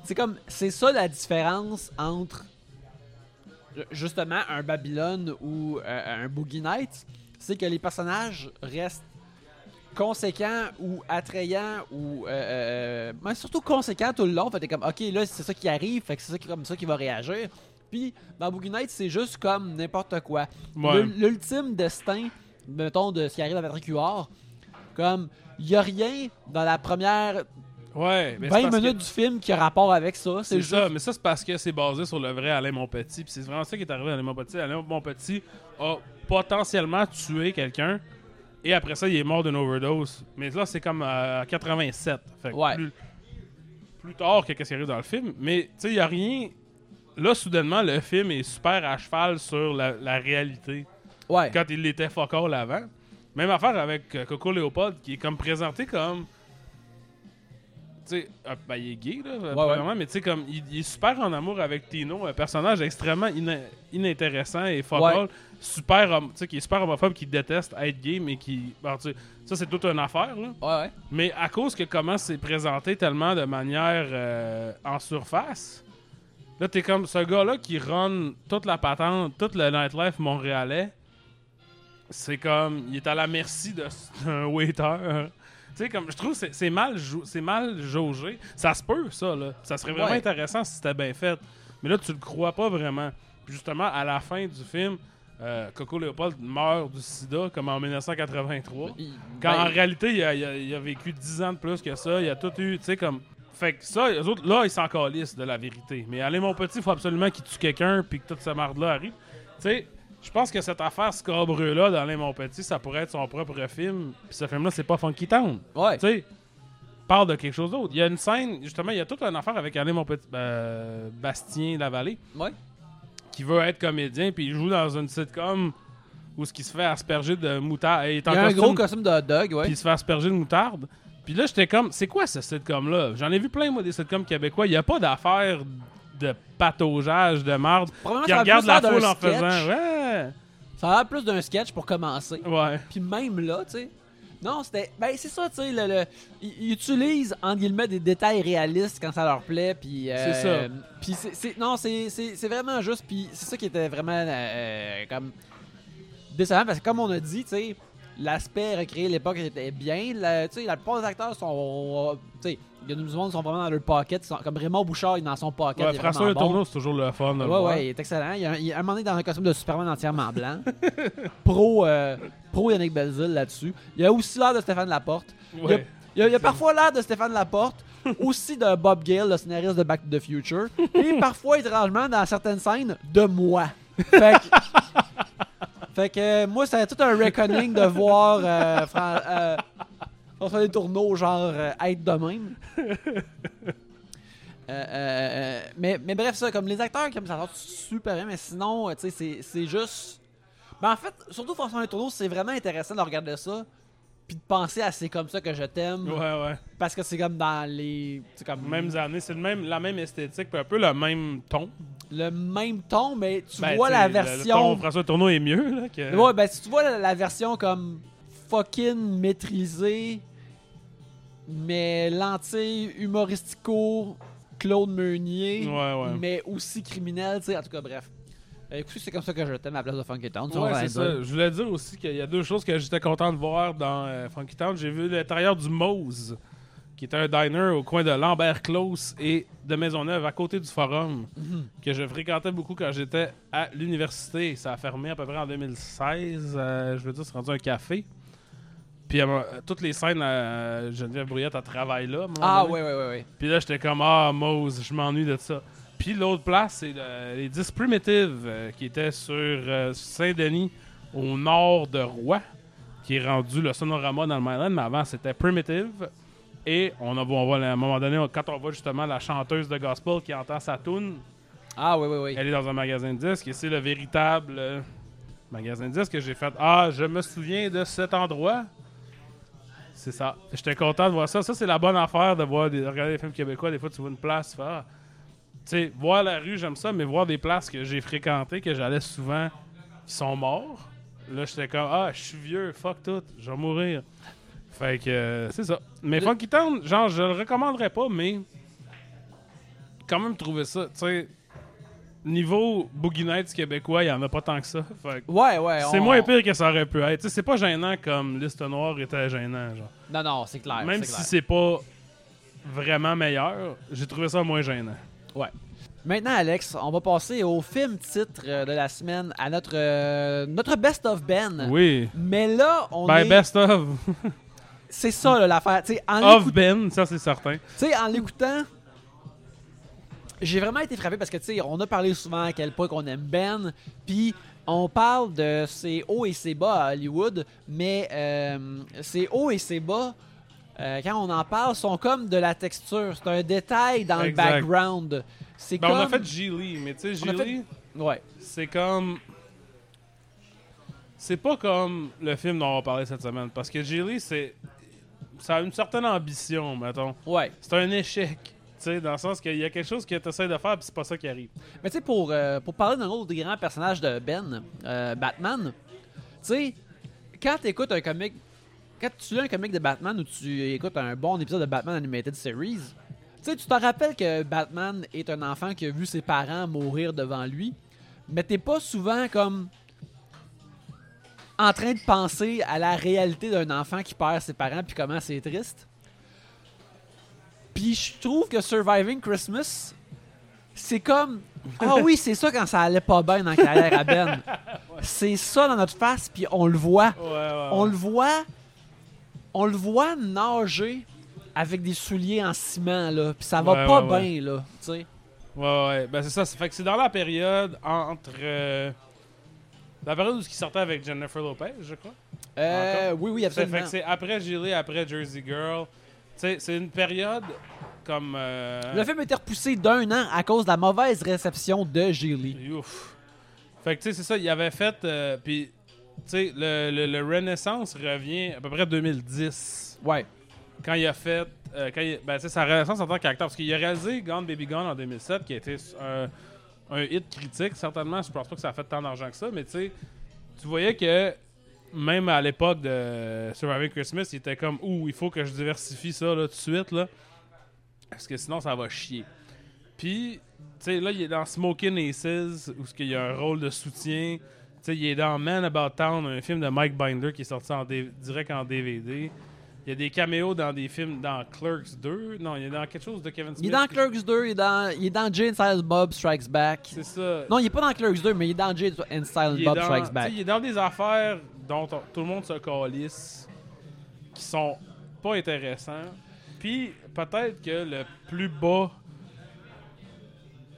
c'est comme, c'est ça la différence entre, ju- justement, un Babylone ou euh, un Boogie Nights. C'est que les personnages restent conséquents ou attrayants ou. Euh, euh, mais surtout conséquents tout le long. Fait que t'es comme, ok, là, c'est ça qui arrive, fait que c'est ça qui- comme ça qui va réagir. Puis, dans Boogie Nights, c'est juste comme n'importe quoi. Ouais. L'ultime destin, mettons, de ce qui arrive à Patrick Huard, comme, il y a rien dans la première Ouais, mais c'est 20 parce que- minutes du film qui a rapport avec ça. C'est juste. ça, mais ça c'est parce que c'est basé sur le vrai Alain Monpetit. Puis c'est vraiment ça qui est arrivé à Alain Monpetit. Alain Monpetit a potentiellement tué quelqu'un et après ça il est mort d'une overdose. Mais là c'est comme à 87. Fait que Ouais. plus, plus tard que qu'est-ce qui arrive dans le film. Mais tu sais, il y a rien. Là, soudainement, le film est super à cheval sur la, la réalité. Ouais. Quand il l'était fuck all avant. Même affaire avec euh, Coco Léopold qui est comme présenté comme. Tu sais, euh, ben, il est gay, là, premièrement, mais tu sais, comme, il, il est super en amour avec Tino, un personnage extrêmement ina- inintéressant et fuck all, super, tu sais, qui est super homophobe, qui déteste être gay, mais qui. ça, c'est toute une affaire, là. Ouais, ouais. Mais à cause que comment c'est présenté tellement de manière euh, en surface, là, t'es comme ce gars-là qui run toute la patente, tout le nightlife montréalais. C'est comme, il est à la merci de- <laughs> d'un waiter. Tu sais, comme, je trouve que c'est- mal, c'est mal jaugé. Ça se peut, ça, là. Ça serait vraiment Ouais. intéressant si c'était bien fait. Mais là, tu le crois pas vraiment. Puis justement, à la fin du film, euh, Coco Léopold meurt du sida, comme en 1983. Il- Quand ben, en réalité, il a, il a- il a vécu 10 ans de plus que ça. Il a tout eu, tu sais, comme. Fait que ça, eux autres, là, ils s'en calissent de la vérité. Mais allez, mon petit, il faut absolument qu'il tue quelqu'un puis que toute cette marde-là arrive. Tu sais, je pense que cette affaire scabreux-là d'Alain Mon Petit, ça pourrait être son propre film. Puis ce film-là, c'est pas Funky Town. Ouais. Tu sais, parle de quelque chose d'autre. Il y a une scène, justement, il y a toute une affaire avec Alain Mon Petit, euh, Bastien Lavallée Ouais. qui veut être comédien puis il joue dans une sitcom où ce qui se fait asperger de moutarde. Il est en Il y a un gros costume de hot dog, ouais. puis il se fait asperger de moutarde. Puis là, j'étais comme, c'est quoi ce sitcom-là? J'en ai vu plein, moi, des sitcoms québécois. Il n'y a pas d'affaire de pataugeage, de marde. Qui regarde la foule en sketch. faisant. Ouais! Ça a l'air plus d'un sketch pour commencer. Ouais. Puis même là, tu sais. Non, c'était. Ben, c'est ça, tu sais. Le, le- ils, utilisent, entre guillemets, des détails réalistes quand ça leur plaît. Puis. euh, C'est ça. Puis c'est-. Non, c'est c'est- c'est vraiment juste. Puis c'est ça qui était vraiment. euh, comme. Décevant, parce que comme on a dit, tu sais. L'aspect recréé à l'époque était bien. La, tu sais, la plupart des acteurs sont. Tu sais, il y a du monde qui sont vraiment dans leur pocket. sont- comme Raymond Bouchard, il est dans son pocket. Ouais, François Le bon. C'est toujours le fun de le Ouais, ouais, il est excellent. Il y a, il a un moment donné dans un costume de Superman entièrement <laughs> blanc. pro, euh, pro Yannick Belzil là-dessus. Il y a aussi l'air de Stéphane Laporte. Il y a- Ouais. Il y a, il y a parfois l'air de Stéphane Laporte <laughs> aussi de Bob Gale, le scénariste de Back to the Future, et parfois, étrangement, dans certaines scènes, de moi. Fait que, <laughs> fait que euh, moi, c'était tout un reckoning de voir euh, euh, François des Tourneaux, genre, être de même. Mais, mais bref, ça, comme les acteurs, comme ça super bien, mais sinon, tu sais, c'est- c'est juste. Ben en fait, surtout François des Tourneaux, c'est vraiment intéressant de regarder ça, puis de penser à c'est comme ça que je t'aime, Ouais, ouais. parce que c'est comme dans les. C'est comme Mêmes années, c'est le même, la même esthétique, puis un peu le même ton. le même ton, mais tu Ben, vois la sais, le- Le, version. ton François Tourneau est mieux, là. Que... Ouais, ben si tu vois la, la version comme fucking maîtrisée, mais lentille humoristico Claude Meunier, Ouais, ouais. mais aussi criminel, tu sais, en tout cas, bref. Euh, écoutez, c'est comme ça que je t'aime à la place de Funky Town. Ouais, c'est ça. Je voulais dire aussi qu'il y a deux choses que j'étais content de voir dans euh, Funky Town. J'ai vu l'intérieur du Mose, qui est un diner au coin de Lambert Close et de Maisonneuve, à côté du Forum, Mhm. que je fréquentais beaucoup quand j'étais à l'université. Ça a fermé à peu près en 2016. euh, je veux dire, c'est rendu un café. Puis euh, toutes les scènes, euh, Geneviève Brouillette, elle travaille là. à Ah, ouais, ouais, ouais. Puis là, j'étais comme, ah, Mose, je m'ennuie de ça. Puis l'autre place, c'est le- les 10 Primitives, euh, qui était sur euh, Saint-Denis, au nord de Rouen, qui est rendu le Sonorama dans le Myland, mais avant, c'était Primitive. Et on, a, on voit, à un moment donné, quand on voit justement la chanteuse de gospel qui entend sa tune, Ah, ouais, ouais, ouais. elle est dans un magasin de disques, et c'est le véritable euh, magasin de disques que j'ai fait. Ah, je me souviens de cet endroit. C'est ça. J'étais content de voir ça. Ça, c'est la bonne affaire de voir des, de regarder des films québécois. Des fois, tu vois une place, tu fais, ah. Tu sais, voir la rue, j'aime ça, mais voir des places que j'ai fréquentées, que j'allais souvent, qui sont morts. Là, j'étais comme, ah, je suis vieux, fuck tout, je vais mourir. Fait que, euh, c'est ça. Mais Le- Funky Town, genre, je le recommanderais pas, mais quand même trouver ça, tu sais, niveau Boogie Nights québécois, il y en a pas tant que ça. Fait que Ouais, ouais. c'est on- moins pire que ça aurait pu être. Tu sais, c'est pas gênant comme Liste Noire était gênant, genre. Non, non, c'est clair. Même si c'est pas vraiment meilleur, j'ai trouvé ça moins gênant. Ouais. Maintenant, Alex, on va passer au film titre euh, de la semaine, à notre, euh, notre Best of Ben. Oui. Mais là, on Ben, est... best of. <laughs> C'est ça, là, l'affaire. Of Ben, ça c'est certain. tu sais, en l'écoutant, j'ai vraiment été frappé parce que, tu sais, on a parlé souvent à quel point qu'on aime Ben, puis on parle de ses hauts et ses bas à Hollywood, mais euh, ses hauts et ses bas, euh, quand on en parle, sont comme de la texture. C'est un détail dans Exact. le background. C'est Ben, comme... on a fait Gilly, mais tu sais, fait- Gilly, Ouais. c'est comme. C'est pas comme le film dont on va parler cette semaine. Parce que Gilly, c'est. Ça a une certaine ambition, mettons. Ouais. C'est un échec. Dans le sens qu'il y a quelque chose que tu essaies de faire, puis c'est pas ça qui arrive. Mais tu sais, pour, euh, pour parler d'un autre des grands personnages de Ben, euh, Batman, tu sais, quand tu écoutes un comic, quand tu lis un comic de Batman ou tu écoutes un bon épisode de Batman Animated Series, tu sais, tu te rappelles que Batman est un enfant qui a vu ses parents mourir devant lui, mais t'es pas souvent comme en train de penser à la réalité d'un enfant qui perd ses parents puis comment c'est triste. Puis je trouve que Surviving Christmas, c'est comme ah <laughs> oui, c'est ça quand ça allait pas bien dans la carrière à Ben. <laughs> C'est ça dans notre face puis on le voit. Ouais, ouais. On le voit on le voit nager avec des souliers en ciment là, puis ça va Ouais, pas ouais, bien là, tu sais. Ouais, ouais. Ben, c'est ça. Fait que c'est dans la période entre. euh, la période où il sortait avec Jennifer Lopez, je crois. Euh, oui oui, Ça fait absolument. que c'est après Gilly, après Jersey Girl. Tu sais, c'est une période comme. euh, Le film été repoussé d'un an à cause de la mauvaise réception de Gilly. Ouf. Fait que tu sais, c'est ça, il avait fait. euh, Puis, sais, le, le, le Renaissance revient à peu près 2010. Ouais. Quand il a fait. euh, quand il- ben, tu sais, sa Renaissance en tant qu'acteur. Parce qu'il a réalisé Gone Baby Gone en 2007, qui a été un, un hit critique, certainement. Je pense pas que ça a fait tant d'argent que ça, mais tu sais, tu voyais que. Même à l'époque de Surviving Christmas, il était comme Ouh, il faut que je diversifie ça là, tout de suite. Là, parce que sinon, ça va chier. Puis, tu sais, là, il est dans Smoking Aces, où il y a un rôle de soutien. Sais, il est dans Man About Town, un film de Mike Binder qui est sorti en direct en DVD. Il y a des caméos dans des films, dans Clerks 2. Non, il est dans quelque chose de Kevin Smith. Il est dans Clerks 2, il est dans, il est dans Jane Silent Bob Strikes Back. C'est ça. Non, il est pas dans Clerks 2, mais il est dans Jane and Silent Bob dans, Strikes Back. il est dans des affaires dont on- tout le monde se calisse, qui sont pas intéressants. Puis, peut-être que le plus bas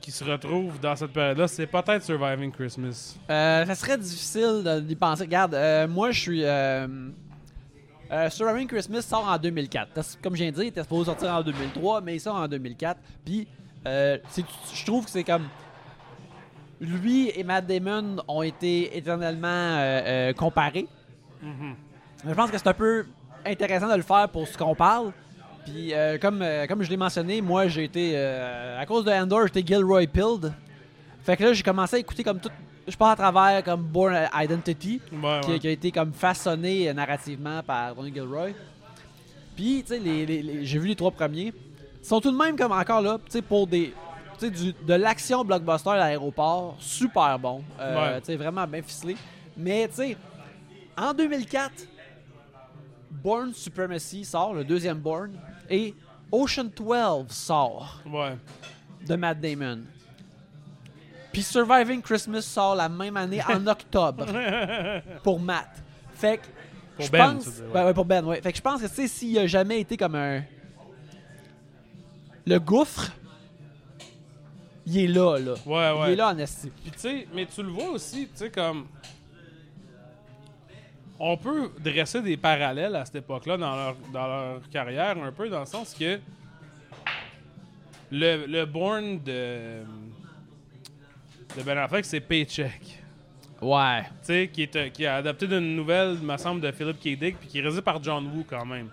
qui se retrouve dans cette période-là, c'est peut-être Surviving Christmas. Euh, ça serait difficile d'y penser. Regarde, euh, moi, je suis. Euh, Surviving Christmas sort en 2004. T'as- Comme je viens de dire, il était supposé sortir en 2003, mais il sort en 2004. Puis, je trouve que c'est comme. Lui et Matt Damon ont été éternellement comparés. Je pense que c'est un peu intéressant de le faire pour ce qu'on parle. Puis, euh, comme, euh, comme je l'ai mentionné, moi, j'ai été. euh, à cause de Andor, j'étais Gilroy Pilled. Fait que là, j'ai commencé à écouter comme tout. Je pars à travers comme Born Identity, Ouais, qui, ouais. qui a été comme façonné narrativement par Tony Gilroy. Puis, tu sais, les, les- les- j'ai vu les trois premiers. Ils sont tout de même comme encore là, tu sais, pour des. Tu sais, du- de l'action blockbuster à l'aéroport, super bon. Ouais. Tu sais, vraiment bien ficelé. Mais, tu sais, en 2004, Born Supremacy sort, le deuxième Born, et Ocean 12 sort Ouais. de Matt Damon. Puis Surviving Christmas sort la même année en <laughs> octobre pour Matt. Fait que Pour je Ben, pense, dire, ouais. Ben ouais, pour Ben, ouais. Fait que je pense que tu sais s'il a jamais été comme un le gouffre, il est là là. Ouais, Il ouais. est là en esti. Puis tu sais, mais tu le vois aussi, tu sais, comme. On peut dresser des parallèles à cette époque-là dans leur, dans leur carrière, un peu dans le sens que. Le, le Born de. de Ben Affleck, c'est Paycheck. Ouais. Tu sais, qui, est, qui a adapté d'une nouvelle, me semble, de Philip K. Dick, puis qui est réalisé par John Woo quand même.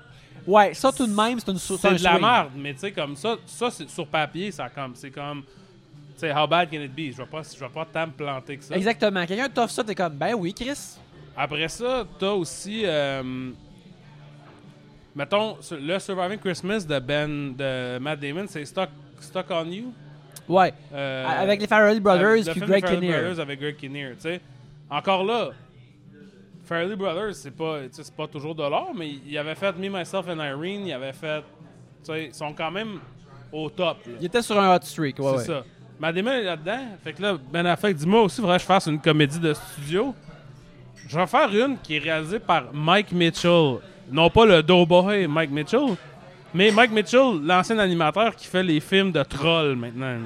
Ouais, ça tout de même, c'est une c'est de la merde, mais tu sais, comme ça, ça c'est sur papier, ça comme. C'est comme. Tu sais, how bad can it be? Je vais pas, je vais pas tant me planter que ça. Exactement. Quelqu'un t'offre ça, t'es comme ben oui, Chris. Après ça, t'as aussi. euh, mettons, le Surviving Christmas de Ben de Matt Damon, c'est Stuck, Stuck on You. Ouais. euh, Avec les Farrelly Brothers puis Greg Kinnear. Brothers avec Greg Kinnear, tu sais. Encore là, Farrelly Brothers, c'est pas, c'est pas toujours de l'or, mais il avait fait Me, Myself and Irene, il avait fait. Tu sais, ils sont quand même au top. là. Il était sur un hot streak, ouais, c'est ouais. ça. Matt Damon est là-dedans. Fait que là, Ben Affleck dit Moi aussi, il faudrait que je fasse une comédie de studio. Je vais faire une qui est réalisée par Mike Mitchell. Non pas le Doughboy Mike Mitchell, mais Mike Mitchell, l'ancien animateur qui fait les films de trolls maintenant.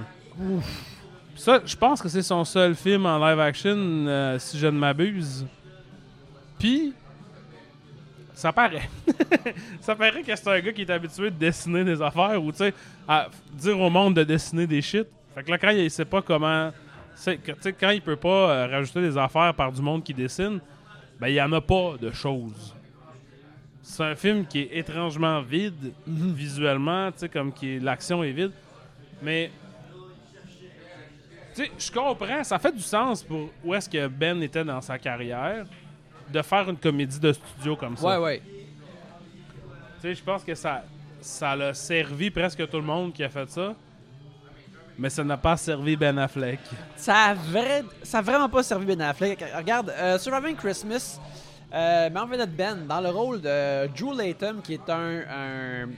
Ça, je pense que c'est son seul film en live action, euh, si je ne m'abuse. Puis, ça paraît. <laughs> ça paraît que c'est un gars qui est habitué de dessiner des affaires ou, tu sais, à dire au monde de dessiner des shit. Fait que là, quand il sait pas comment. Tu sais, quand il peut pas euh, rajouter des affaires par du monde qui dessine, ben, il y en a pas de choses. C'est un film qui est étrangement vide, visuellement, tu sais, comme qui l'action est vide. Mais. Tu sais, je comprends, ça fait du sens pour où est-ce que Ben était dans sa carrière de faire une comédie de studio comme ça. Ouais, ouais. Tu sais, je pense que ça ça l'a servi presque tout le monde qui a fait ça. Mais ça n'a pas servi Ben Affleck. Ça a, vrai, ça a vraiment pas servi Ben Affleck. Regarde, euh, Surviving Christmas, euh, vedette Ben dans le rôle de Drew Latham, qui est un. un-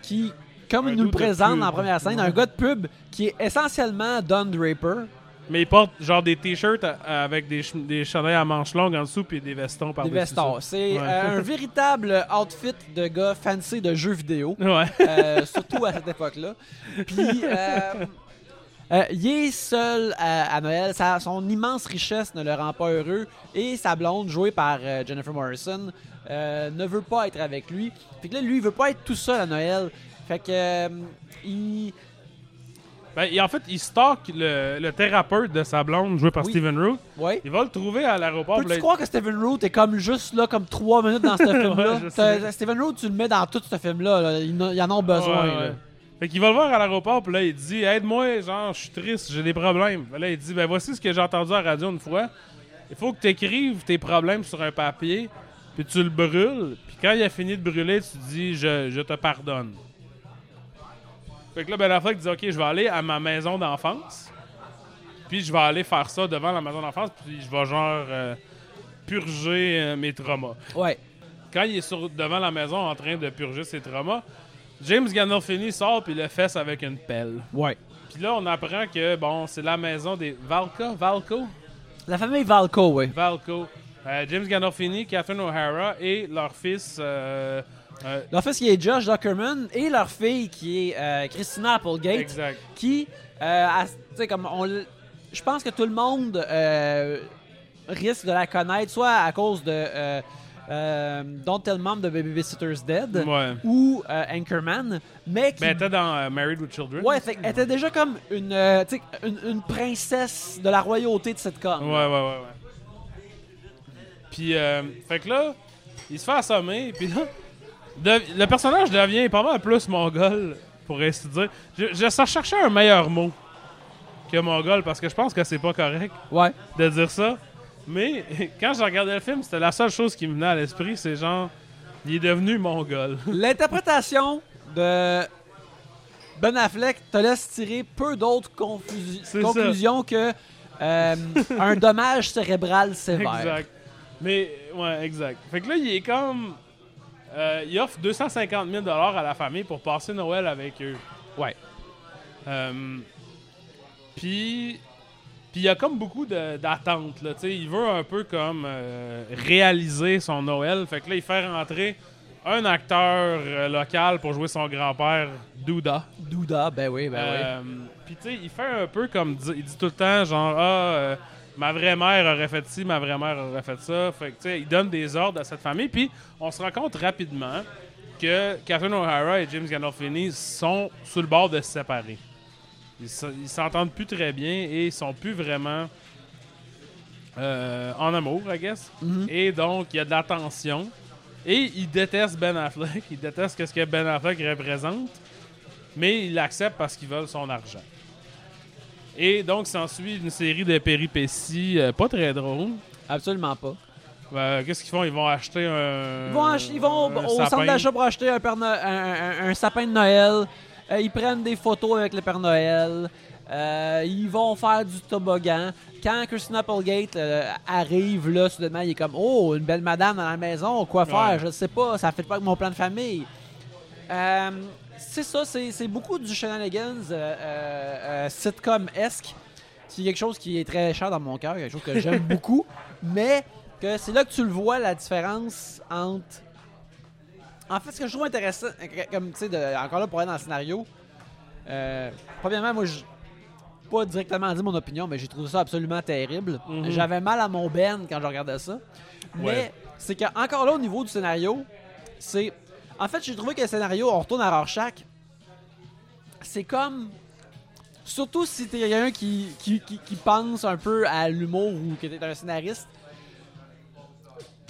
qui, comme Un il nous le présente dans la première scène, un gars de pub qui est essentiellement Don Draper. Mais il porte genre des t-shirts avec des, ch- des chandails à manches longues en dessous puis des vestons par Des vestons. C'est Ouais. euh, un véritable outfit de gars fancy de jeux vidéo. Ouais. Euh, surtout à cette époque-là. Puis, euh, il est seul à, à Noël. Sa- son immense richesse ne le rend pas heureux. Et sa blonde, jouée par Jennifer Morrison, ne veut pas être avec lui. Fait que là, lui, il veut pas être tout seul à Noël. Fait que, il. Ben, et en fait, il stocke le, le thérapeute de sa blonde, joué par Oui. Steven Root. Il va le trouver à l'aéroport. puis Peux-tu là, croire que Steven Root est comme juste là, comme trois minutes dans ce <laughs> film-là? je T'as- sais. Steven Root, tu le mets dans tout ce film-là. là. Ils, en- ils en ont besoin. Ouais. Fait qu'il va le voir à l'aéroport, puis là, il dit Aide-moi, genre, je suis triste, j'ai des problèmes. Fait là, il dit Ben, voici ce que j'ai entendu à la radio une fois. Il faut que tu écrives tes problèmes sur un papier, puis tu le brûles. Puis quand il a fini de brûler, tu dis Je, je te pardonne. Fait que là, Ben Affleck dit Ok, je vais aller à ma maison d'enfance, puis je vais aller faire ça devant la maison d'enfance, puis je vais, genre, euh, purger euh, mes traumas Ouais. quand il est sur, devant la maison en train de purger ses traumas, James Gandolfini sort puis le fesse avec une pelle. Ouais. Puis là, on apprend que bon, c'est la maison des Valka, Valco, La famille Valco, ouais. Valco. Euh, James Gandolfini, Catherine O'Hara et leur fils euh, Leur fils qui est Josh Zuckerman et leur fille qui est euh, Christina Applegate, exact. qui, euh, a- tu sais, comme on, je pense que tout le monde euh, risque de la connaître, soit à cause de euh, Don't Tell Mom de Babysitter's Dead Ouais. ou Anchorman, mais qui Ben, elle était dans Married with Children. Ouais, fait, elle était déjà comme une, tu sais, une, une princesse de la royauté de cette Ouais, com. ouais, ouais, ouais. Puis, euh, fait que là, il se fait assommer, puis là, de- le personnage devient pas mal plus mongol, pour ainsi dire. Je, je cherchais un meilleur mot que mongol, parce que je pense que c'est pas correct Ouais. de dire ça. Mais <laughs> quand je regardais le film, c'était la seule chose qui me venait à l'esprit, c'est genre, il est devenu mongol. <laughs> L'interprétation de Ben Affleck te laisse tirer peu d'autres ça. conclusions que euh, <laughs> un dommage cérébral sévère. Exact. Mais, ouais, exact. Fait que là, il est comme. Euh, il offre 250 000 à la famille pour passer Noël avec eux. Ouais. Euh, Puis. Puis il y a comme beaucoup d'attentes. Il veut un peu comme euh, réaliser son Noël. Fait que là, il fait rentrer un acteur local pour jouer son grand-père, Douda. Douda, ben oui, ben oui. Puis tu sais, il fait un peu comme il dit tout le temps genre ah ma vraie mère aurait fait ci, ma vraie mère aurait fait ça. Fait que tu sais, il donne des ordres à cette famille. Puis on se rend compte rapidement que Catherine O'Hara et James Gandolfini sont sur le bord de se séparer. Ils se- ils s'entendent plus très bien et ils sont plus vraiment euh, en amour, I guess. Mhm. Et donc, il y a de la tension. Et il déteste Ben Affleck. Il déteste ce que Ben Affleck représente. Mais il l'accepte parce qu'ils veulent son argent. Et donc, s'ensuit une série de péripéties euh, pas très drôles. Absolument pas. Euh, Qu'est-ce qu'ils font? Ils vont acheter un. Ils vont, ach- ils vont un au sapin. centre d'achat pour acheter un, Père No- un- sapin de Noël. Euh, ils prennent des photos avec le Père Noël. Euh, ils vont faire du toboggan. Quand Christina Applegate euh, arrive, là, soudainement, il est comme Oh, une belle madame dans la maison, quoi faire? Ouais. Je ne sais pas, ça fait pas avec mon plan de famille. C'est ça, c'est beaucoup du shenanigans euh, euh, euh, sitcom-esque. C'est quelque chose qui est très cher dans mon cœur, quelque chose que j'aime <laughs> beaucoup. Mais que c'est là que tu le vois, la différence entre. En fait, ce que je trouve intéressant, comme tu sais, encore là pour aller dans le scénario, premièrement, moi, je pas directement dit mon opinion, mais j'ai trouvé ça absolument terrible. Mhm. J'avais mal à mon Ben quand je regardais ça. Mais Ouais. c'est que encore là, au niveau du scénario, c'est. En fait, j'ai trouvé que le scénario, on retourne à Rorschach, c'est comme. Surtout si t'es quelqu'un qui, qui, qui, qui pense un peu à l'humour ou que t'es un scénariste.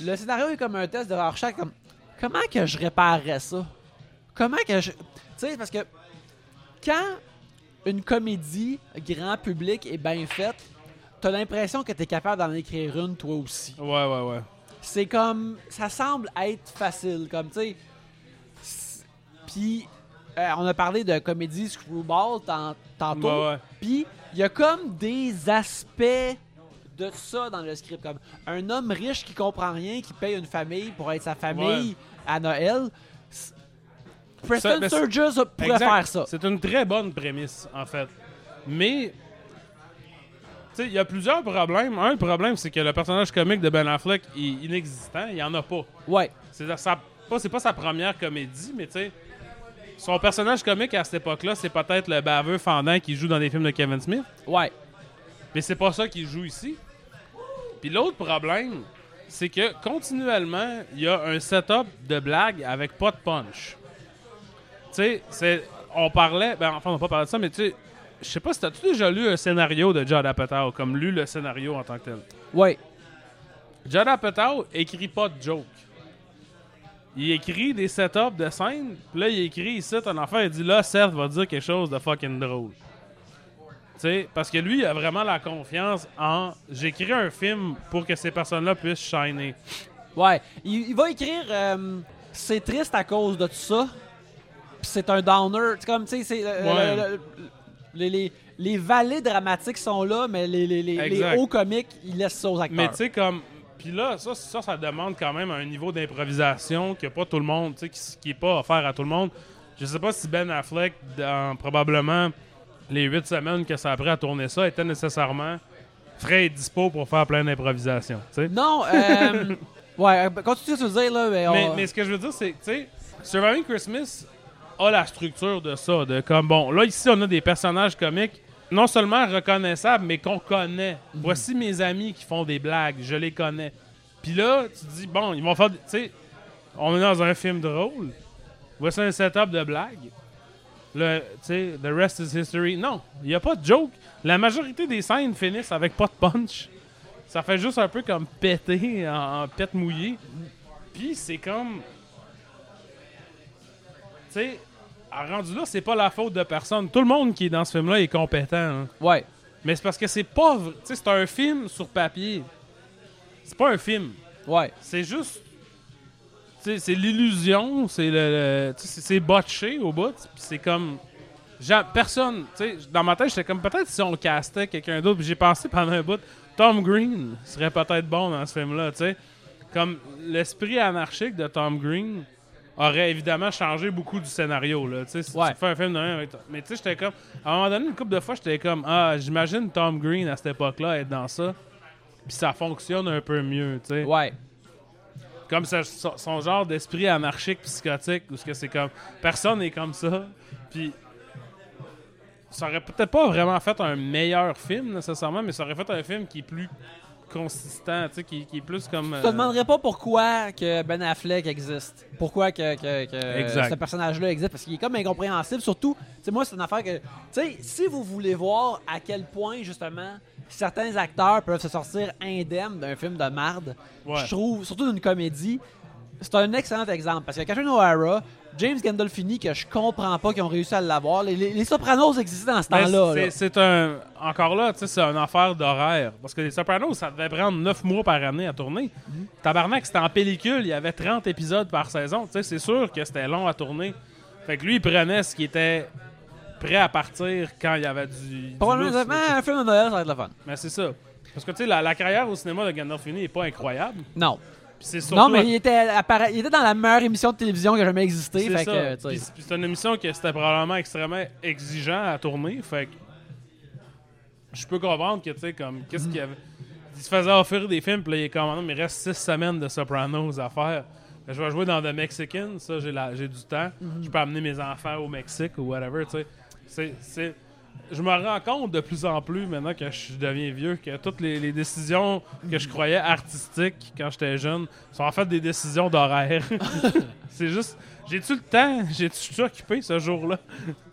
Le scénario est comme un test de Rorschach. Comme, comment que je réparerais ça? Comment que je. Tu sais, parce que quand une comédie grand public est bien faite, t'as l'impression que t'es capable d'en écrire une toi aussi Ouais, ouais, ouais. c'est comme ça semble être facile comme tu sais puis euh, on a parlé de comédie screwball tant- tantôt Ouais, ouais. puis il y a comme des aspects de ça dans le script comme un homme riche qui comprend rien qui paye une famille pour être sa famille à Noël Preston c'est- Sturges pourrait Exact. faire ça C'est une très bonne prémisse, en fait. Mais, tu sais, il y a plusieurs problèmes. Un problème, c'est que le personnage comique de Ben Affleck est inexistant. Il n'y en a pas. ouais C'est pas, c'est pas sa première comédie, mais tu sais, son personnage comique à cette époque-là, c'est peut-être le baveux fendant qui joue dans des films de Kevin Smith. ouais Mais c'est pas ça qu'il joue ici. Puis l'autre problème, c'est que continuellement, il y a un setup de blague avec pas de punch. Tu sais, c'est. On parlait. Ben, enfin, on n'a pas parlé de ça, mais tu sais. Je sais pas si t'as-tu déjà lu un scénario de Judd Apatow, comme lu le scénario en tant que tel? ouais Judd Apatow écrit pas de joke. Il écrit des setups de scène, puis là, il écrit ici, un enfant, il dit là, Seth va dire quelque chose de fucking drôle. Tu sais, parce que lui, il a vraiment la confiance en j'écris un film pour que ces personnes-là puissent shiner. Ouais, il, il va écrire euh, c'est triste à cause de tout ça. Puis c'est un downer, c'est comme tu sais c'est euh, Ouais. le- le- les, les, les vallées dramatiques sont là mais les, les, les, hauts comiques, ils laissent ça aux acteurs. Mais tu sais, comme. Puis là, ça, ça, ça demande quand même un niveau d'improvisation que pas tout le monde, tu sais, qui, qui est pas offert à tout le monde. Je sais pas si Ben Affleck, dans probablement les huit semaines que ça a pris à tourner ça, était nécessairement frais et dispo pour faire plein d'improvisation. tu sais. Non, euh, <laughs> ouais, euh, continue ce que tu veux dire là, mais, on- Mais, mais ce que je veux dire, c'est tu sais, Surviving Christmas a la structure de ça. De comme, bon, là, ici, on a des personnages comiques non seulement reconnaissables, mais qu'on connaît. Voici mes amis qui font des blagues, je les connais. Puis là, tu dis, bon, ils vont faire. Tu sais, on est dans un film drôle. Voici un setup de blagues. Le, the rest is history. Non, il n'y a pas de joke. La majorité des scènes finissent avec pas de punch. Ça fait juste un peu comme péter en, en pète mouillée. Puis c'est comme. Tu sais, à rendu là, c'est pas la faute de personne. Tout le monde qui est dans ce film-là est compétent. hein. Ouais. Mais c'est parce que c'est pas. Tu sais, c'est un film sur papier. C'est pas un film. Ouais. C'est juste. tu sais, c'est l'illusion, c'est le. le- tu sais, c'est c'est botché au bout. Puis c'est comme. J'a- personne. Tu sais, dans ma tête, j'étais comme peut-être si on castait quelqu'un d'autre. Puis j'ai pensé pendant un bout. Tom Green serait peut-être bon dans ce film-là, tu sais. Comme l'esprit anarchique de Tom Green aurait évidemment changé beaucoup du scénario, là. Tu sais, si Ouais. tu fais un film de même avec. Mais tu sais, j'étais comme. À un moment donné, une couple de fois, j'étais comme. Ah, j'imagine Tom Green à cette époque-là être dans ça. Puis ça fonctionne un peu mieux, tu sais Ouais. comme ça, son, genre d'esprit anarchique psychotique où c'est comme personne n'est comme ça puis ça aurait peut-être pas vraiment fait un meilleur film nécessairement mais ça aurait fait un film qui est plus consistant tu sais qui, qui est plus comme Je te euh, demanderais pas pourquoi que Ben Affleck existe. Pourquoi que, que- que Exact. ce personnage-là existe. Parce qu'il est comme incompréhensible. Surtout, tu sais, moi, c'est une affaire que. Tu sais, si vous voulez voir à quel point, justement, certains acteurs peuvent se sortir indemnes d'un film de marde, Ouais. je trouve, surtout d'une comédie, c'est un excellent exemple. Parce que Catherine O'Hara, James Gandolfini, que je comprends pas qu'ils ont réussi à l'avoir. Les, les- les Sopranos existaient dans ce Ben, temps-là. c'est- un encore là tu sais c'est une affaire d'horaire parce que les Sopranos ça devait prendre 9 mois par année à tourner Mhm. Tabarnak c'était en pellicule il y avait 30 épisodes par saison tu sais c'est sûr que c'était long à tourner fait que lui il prenait ce qui était prêt à partir quand il y avait du, Probablement, un film de Noël, ça va être le fun. Mais c'est ça. Parce que tu sais, la, la carrière au cinéma de Gandolfini n'est pas incroyable. Non. Surtout. Non, mais il était, appara- il était dans la meilleure émission de télévision qui a jamais existé. c'est Fait ça. que, tu sais. Puis c'est- puis c'est une émission que c'était probablement extrêmement exigeant à tourner. Fait que. Je peux comprendre que, tu sais, comme. Qu'est-ce qu'il y avait? Il se faisait offrir des films, puis là, il est comme, mais il reste six semaines de Sopranos à faire. Je vais jouer dans The Mexican, ça, j'ai la- j'ai du temps. Je peux amener mes enfants au Mexique ou whatever, tu sais. C'est. Je me rends compte de plus en plus maintenant que je deviens vieux que toutes les, les décisions que je croyais artistiques quand j'étais jeune sont en fait des décisions d'horaire. <laughs> c'est juste, j'ai-tu le temps? J'ai-tu occupé ce jour-là?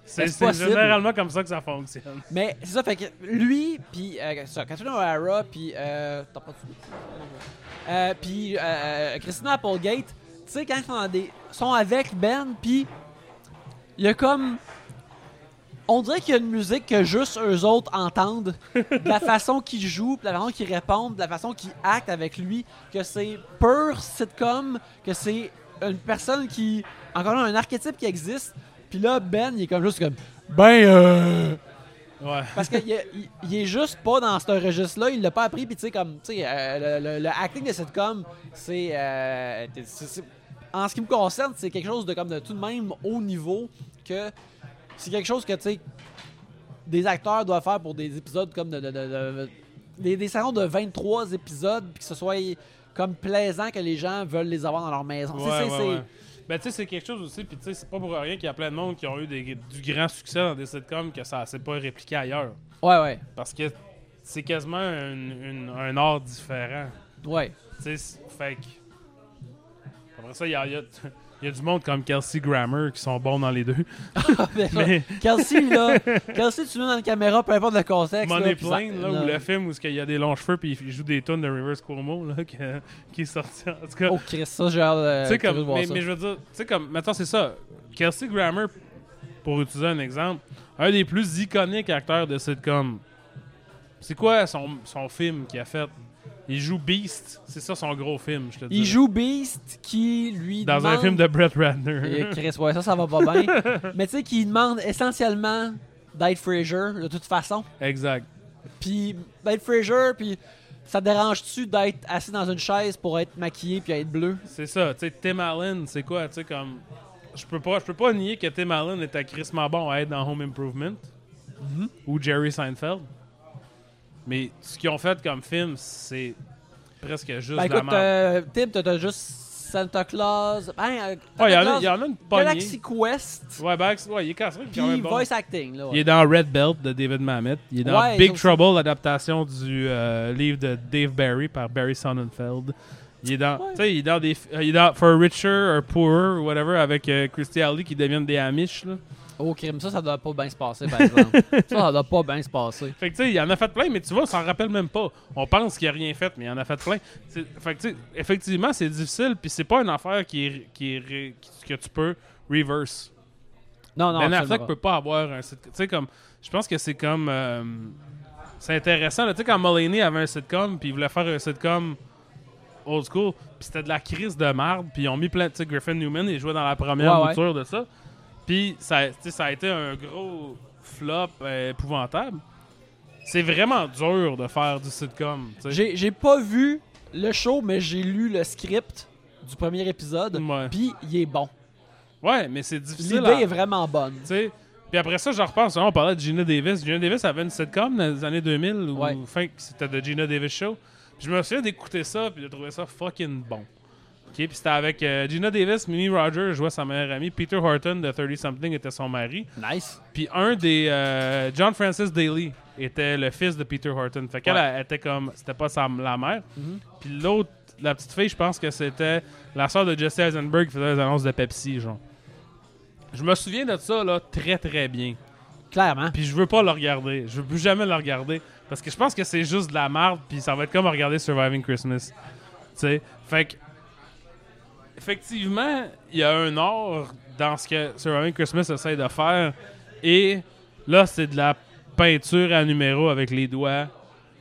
C'est Ben, c'est généralement comme ça que ça fonctionne. Mais c'est ça, fait que lui, puis euh, ça, Catherine O'Hara, puis euh, t'as pas de euh, puis euh, Christina Applegate, tu sais quand ils sont, des, sont avec Ben, puis il y a comme on dirait qu'il y a une musique que juste eux autres entendent, de la façon qu'ils jouent, de la façon qu'ils répondent, de la façon qu'ils actent avec lui, que c'est pur sitcom, que c'est une personne qui, encore là, un archétype qui existe. Puis là, Ben, il est comme juste comme, ben, euh, Ouais. parce qu'il est, il- il est juste pas dans ce registre-là, il l'a pas appris, puis tu sais, comme, tu sais, euh, le, le- le acting de sitcom, c'est, euh, En ce qui me concerne, c'est quelque chose de comme de tout de même haut niveau que c'est quelque chose que, tu sais, des acteurs doivent faire pour des épisodes comme de. de- de- de- des, des saisons de 23 épisodes, puis que ce soit comme plaisant que les gens veulent les avoir dans leur maison. Ouais, c'est- ouais, c'est- ouais. Ben, tu sais, c'est quelque chose aussi, puis tu sais, c'est pas pour rien qu'il y a plein de monde qui ont eu des- du grand succès dans des sitcoms que ça s'est pas répliqué ailleurs. Ouais, ouais. Parce que c'est quasiment un, une- un art différent. Ouais. Tu sais, c'est- fait que. Après ça, il y a, il y a- il y a du monde comme Kelsey Grammer qui sont bons dans les deux. <laughs> Mais Kelsey, là, <laughs> Kelsey, tu mets dans la caméra, peu importe le contexte. Money là, Plane, là, ou le film où il y a des longs cheveux puis il joue des tonnes de Rivers Cuomo, là, qui est sorti. En tout cas, Oh, Chris, ça, j'ai hâte de- tu sais, curieux de comme, voir mais, ça. mais je veux dire, tu sais, comme, maintenant, c'est ça. Kelsey Grammer, pour utiliser un exemple, un des plus iconiques acteurs de sitcom. C'est quoi son, son film qu'il a fait? Il joue Beast, c'est ça son gros film, je te dis. Il joue Beast qui lui dans demande... un film de Brett Ratner. Et Chris, ouais, ça, ça va pas bien. <laughs> Mais tu sais, qui demande essentiellement d'être Fraser, de toute façon. exact. Puis d'être Fraser, puis ça te dérange-tu d'être assis dans une chaise pour être maquillé puis être bleu? C'est ça, tu sais, Tim Allen, c'est quoi, tu sais, comme. Je peux pas, je peux pas nier que Tim Allen était crissement bon à être dans Home Improvement ou Jerry Seinfeld. Mais ce qu'ils ont fait comme film, c'est presque juste Ben la écoute, merde. euh, Tim, t'as juste Santa Claus. Ben, euh, Santa Ouais, il y en a, Claus, il y en a une poignée. Galaxy Quest. Ouais, Bax, ouais, il est cassé. Puis voice acting. Là, ouais. Il est dans Red Belt de David Mamet. Il est dans Ouais, Big ça aussi. Trouble, l'adaptation du euh, livre de Dave Barry par Barry Sonnenfeld. Il est dans, Ouais. tu sais, il est dans des, euh, il est dans For Richer or Poorer ou whatever avec euh, Christy Alley qui deviennent des Amish là. Oh, crime, ça, ça doit pas bien se passer, par exemple. <laughs> ça, ça doit pas bien se passer. Fait que tu sais, il en a fait plein, mais tu vois, on s'en rappelle même pas. On pense qu'il a rien fait, mais il en a fait plein. Fait que tu sais, effectivement, c'est difficile, puis c'est pas une affaire qui est, qui est ré- qui- que tu peux reverse. Non, non, ben absolument Affleck pas. peut pas avoir un sitcom. Tu sais, comme. Je pense que c'est comme. euh, c'est intéressant. là. Tu sais, quand Mulaney avait un sitcom, puis il voulait faire un sitcom old school, puis c'était de la crise de marde, puis ils ont mis plein. Tu sais, Griffin Newman, il jouait dans la première Ouais, de ça. Puis ça, ça a été un gros flop euh, épouvantable. C'est vraiment dur de faire du sitcom. J'ai j'ai pas vu le show, mais j'ai lu le script du premier épisode. Ouais. Puis il est bon. Ouais, mais c'est difficile. L'idée à- est vraiment bonne. Puis après ça, je repense, on parlait de Gina Davis. Gina Davis avait une sitcom dans les années 2000 où Ouais. fin, c'était de Gina Davis Show. Puis je me souviens d'écouter ça puis de trouver ça fucking bon. OK, puis c'était avec euh, Gina Davis, Mimi Rogers jouait sa meilleure amie, Peter Horton de 30 Something était son mari. Nice. Puis un des euh, John Francis Daly était le fils de Peter Horton. Fait qu'elle elle était comme c'était pas sa, la mère. Mhm. Puis l'autre la petite fille, je pense que c'était la sœur de Jesse Eisenberg qui faisait les annonces de Pepsi genre. Je me souviens de ça là très très bien. Clairement. Puis je veux pas le regarder. Je veux plus jamais le regarder. Parce que je pense que c'est juste de la merde. Puis ça va être comme regarder Surviving Christmas. Tu sais? Fait que. Effectivement, il y a un art dans ce que Surviving Christmas essaie de faire. Et là, c'est de la peinture à numéro avec les doigts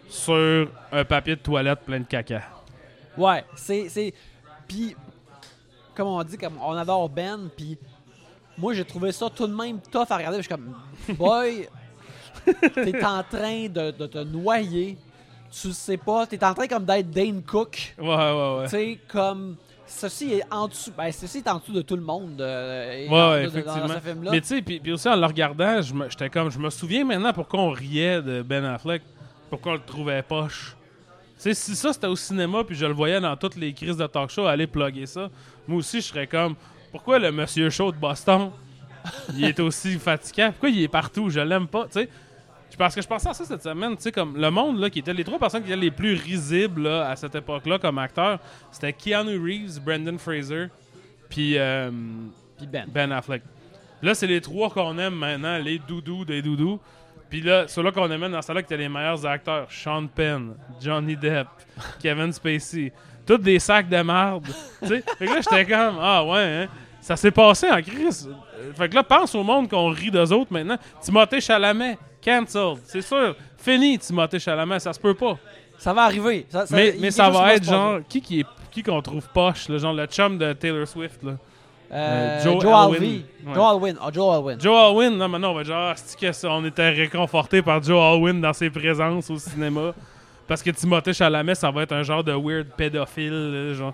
sur un papier de toilette plein de caca. Ouais, c'est. c'est... Puis, comme on dit, comme on adore Ben, puis moi j'ai trouvé ça tout de même tough à regarder. Je suis comme, <laughs> boy, t'es en train de, de te noyer. Tu sais pas, t'es en train comme d'être Dane Cook. Ouais, ouais, ouais. Tu sais, comme. Ceci est en dessous. Ben, ceci est en dessous de tout le monde. euh, et Ouais, dans, ouais, dans- dans effectivement. ce film-là. Mais tu sais, puis puis aussi en le regardant, je me- j'étais comme, je me souviens maintenant pourquoi on riait de Ben Affleck, pourquoi on le trouvait poche. Tu sais, si ça c'était au cinéma, puis je le voyais dans toutes les crises de talk show aller plugger ça, moi aussi je serais comme, pourquoi le Monsieur Show de Boston, il est <laughs> aussi fatigant, pourquoi il est partout, je l'aime pas, tu sais. Parce que je pensais à ça cette semaine, tu sais, comme le monde, là, qui était les trois personnes qui étaient les plus risibles là, à cette époque-là comme acteurs, c'était Keanu Reeves, Brendan Fraser, puis euh, Puis Ben. ben Affleck. Là, c'est les trois qu'on aime maintenant, les doudous des doudous. Puis là, ceux-là qu'on aimait dans celle-là qui étaient les meilleurs acteurs, Sean Penn, Johnny Depp, <laughs> Kevin Spacey. Tous des sacs de marde. tu sais? Fait que là, j'étais comme, ah ouais, hein? Ça s'est passé en crise. Fait que là, pense au monde qu'on rit d'eux autres maintenant. Timothée Chalamet, cancelled. C'est sûr. Fini, Timothée Chalamet, ça se peut pas. Ça va arriver. Ça, ça- mais ça va être genre, qui qui est qui qu'on trouve poche, là, genre le chum de Taylor Swift, là? Euh, Euh, Joe, Joe Alwyn. Ouais. Joe Alwyn. Ah, Joe Alwyn. Joe Alwyn, non, mais non, que ça, on était réconforté par Joe Alwyn dans ses présences au cinéma? Parce que Timothée Chalamet, ça va être un genre de weird pédophile. genre.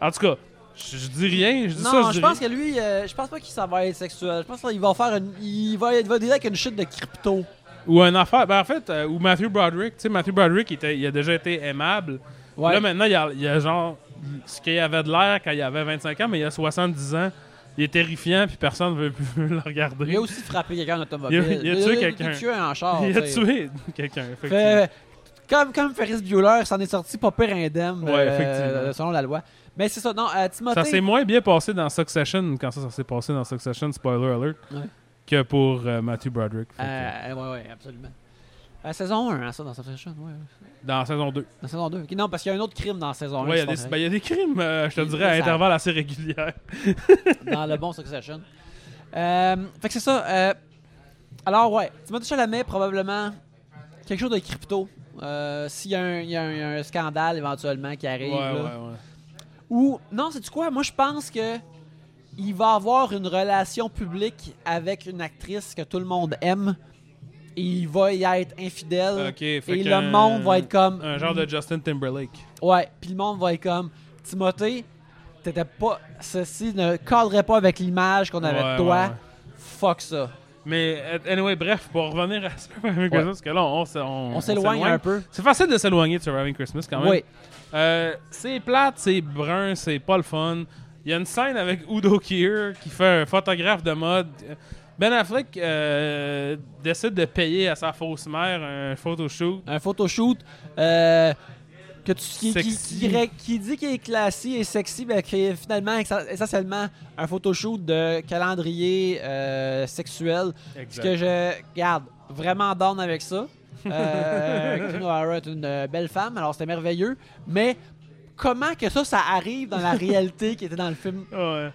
En tout cas, je je dis rien, je dis ça, Non, je pense rien. que lui, euh, je pense pas qu'il ça va être sexuel. Je pense qu'il va faire une, il va, il va dealer avec une chute de crypto. Ou un affaire. Ben, en fait, euh, ou Matthew Broderick. Tu sais, Matthew Broderick, il, était- il a déjà été aimable. Ouais. Là, maintenant, il y a, il a genre. Ce qu'il avait de l'air quand il avait 25 ans, mais il a 70 ans. Il est terrifiant, puis personne ne veut <laughs> plus le regarder. il a aussi frappé quelqu'un en automobile. Il a- il a tué quelqu'un. Il a tué un char. Il a tu sais. tué quelqu'un, effectivement. Fait- comme, comme Ferris Bueller, s'en est sorti pas pire indemne Ouais, euh, selon la loi. Mais c'est ça, non, euh, Timothée. Ça s'est moins bien passé dans Succession, quand ça, ça s'est passé dans Succession, spoiler alert, Ouais. que pour euh, Matthew Broderick. Que, Euh, ouais, ouais, absolument. Euh, saison 1, hein, ça, dans Succession, ouais. dans saison 2. Dans saison 2. Ok, non, parce qu'il y a un autre crime dans saison 1. Ouais, il y, a des- ben, il y a des crimes, je te dirais, à intervalles assez réguliers. <laughs> dans le bon Succession. Fait que c'est ça. alors, ouais, Timothée Chalamet, probablement quelque chose de crypto. S'il y, a un- y a scandale éventuellement qui arrive. ouais, là. ouais. Ou, non, c'est quoi? Moi, je pense que il va avoir une relation publique avec une actrice que tout le monde aime. Et il va y être infidèle. Ok, fait et le monde va être comme. Un genre de Justin Timberlake. Ouais, puis le monde va être comme Timothée, t'étais pas. Ceci ne cadrerait pas avec l'image qu'on avait Ouais, de toi. ouais, ouais. Fuck ça. Mais, anyway, bref, pour revenir à <laughs> Surviving Christmas, parce que là, on, On s'éloigne un peu. C'est facile de s'éloigner de Surviving Christmas quand même. Oui. Euh, c'est plate, c'est brun, c'est pas le fun. Il y a une scène avec Udo Kier qui fait un photographe de mode. Ben Affleck euh, décide de payer à sa fausse mère un photoshoot. Un photoshoot euh, que tu, qui, qui, Sexy. qui ré- qui dit qu'il est classique et sexy, mais qui est finalement essentiellement un photoshoot de calendrier euh, sexuel. Ce que je garde vraiment down avec ça. Euh, Catherine O'Hara est une euh, belle femme, alors c'était merveilleux. Mais comment que ça, ça arrive dans la <laughs> réalité qui était dans le film? Ouais.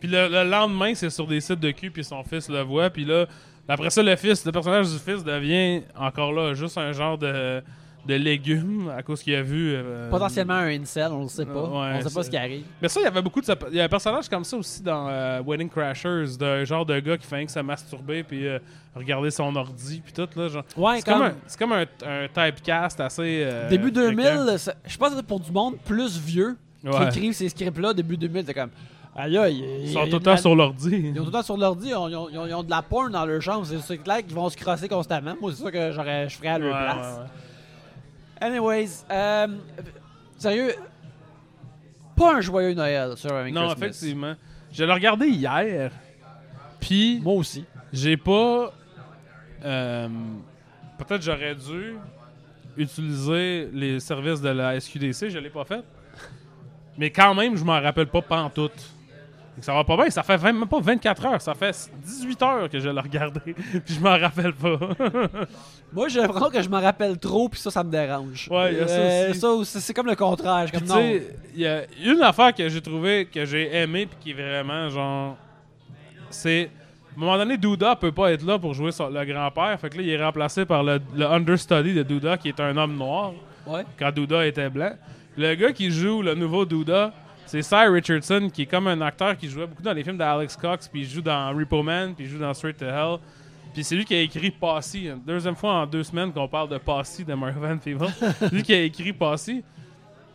Puis le, le lendemain, c'est sur des sites de cul, puis son fils le voit, puis là, après ça, le fils, le personnage du fils devient encore là juste un genre de, de légume à cause qu'il a vu. euh, Potentiellement un incel, on le sait pas. Ouais, on sait pas ce qui arrive. Mais ça, il y avait beaucoup de. Il y a un personnage comme ça aussi dans euh, Wedding Crashers, d'un genre de gars qui fait que se masturber, puis euh, regarder son ordi, puis tout, là. Genre. Ouais, C'est comme, comme un, c'est comme un, un typecast assez. début fréquent. 2000, ça- je pense que c'est pour du monde plus vieux qui écrivent ces scripts-là. Début 2000, c'est comme. Aïe, aïe. Ils sont tout le temps sur l'ordi. Ils ont tout le temps sur l'ordi, ils ont, ils ont- ils ont- ils ont de la porn dans leur chambre. C'est c'est clair qu'ils vont se crosser constamment. Moi, c'est ça que j'aurais, je ferais à leur Ouais, place. Anyways, euh, sérieux, pas un joyeux Noël sur Surviving Non, Christmas. effectivement. Je l'ai regardé hier, puis Moi aussi. j'ai pas. euh, Peut-être j'aurais dû utiliser les services de la SQDC, je l'ai pas fait. Mais quand même, je m'en rappelle pas pantoute. Ça va pas bien, ça fait 20 même pas 24 heures, ça fait 18 heures que je l'ai regardé, <laughs> puis je m'en rappelle pas. <laughs> Moi, j'ai l'impression que je me rappelle trop, puis ça, ça me dérange. Ouais, y a ça Euh, aussi. ça c'est comme le contraire. Puis Comme tu non. sais, il y a une affaire que j'ai trouvé, que j'ai aimé, puis qui est vraiment genre. C'est. À un moment donné, Douda peut pas être là pour jouer son- le grand-père. Fait que là, il est remplacé par le, le understudy de Douda, qui est un homme noir, Ouais. quand Douda était blanc. Le gars qui joue le nouveau Douda, c'est Cy Richardson, qui est comme un acteur qui jouait beaucoup dans les films d'Alex Cox, puis il joue dans Repo Man, puis il joue dans Straight to Hell. Puis c'est lui qui a écrit Posse. Une Deuxième fois en deux semaines qu'on parle de Posse de Mark Van Peebles. <laughs> lui qui a écrit Posse.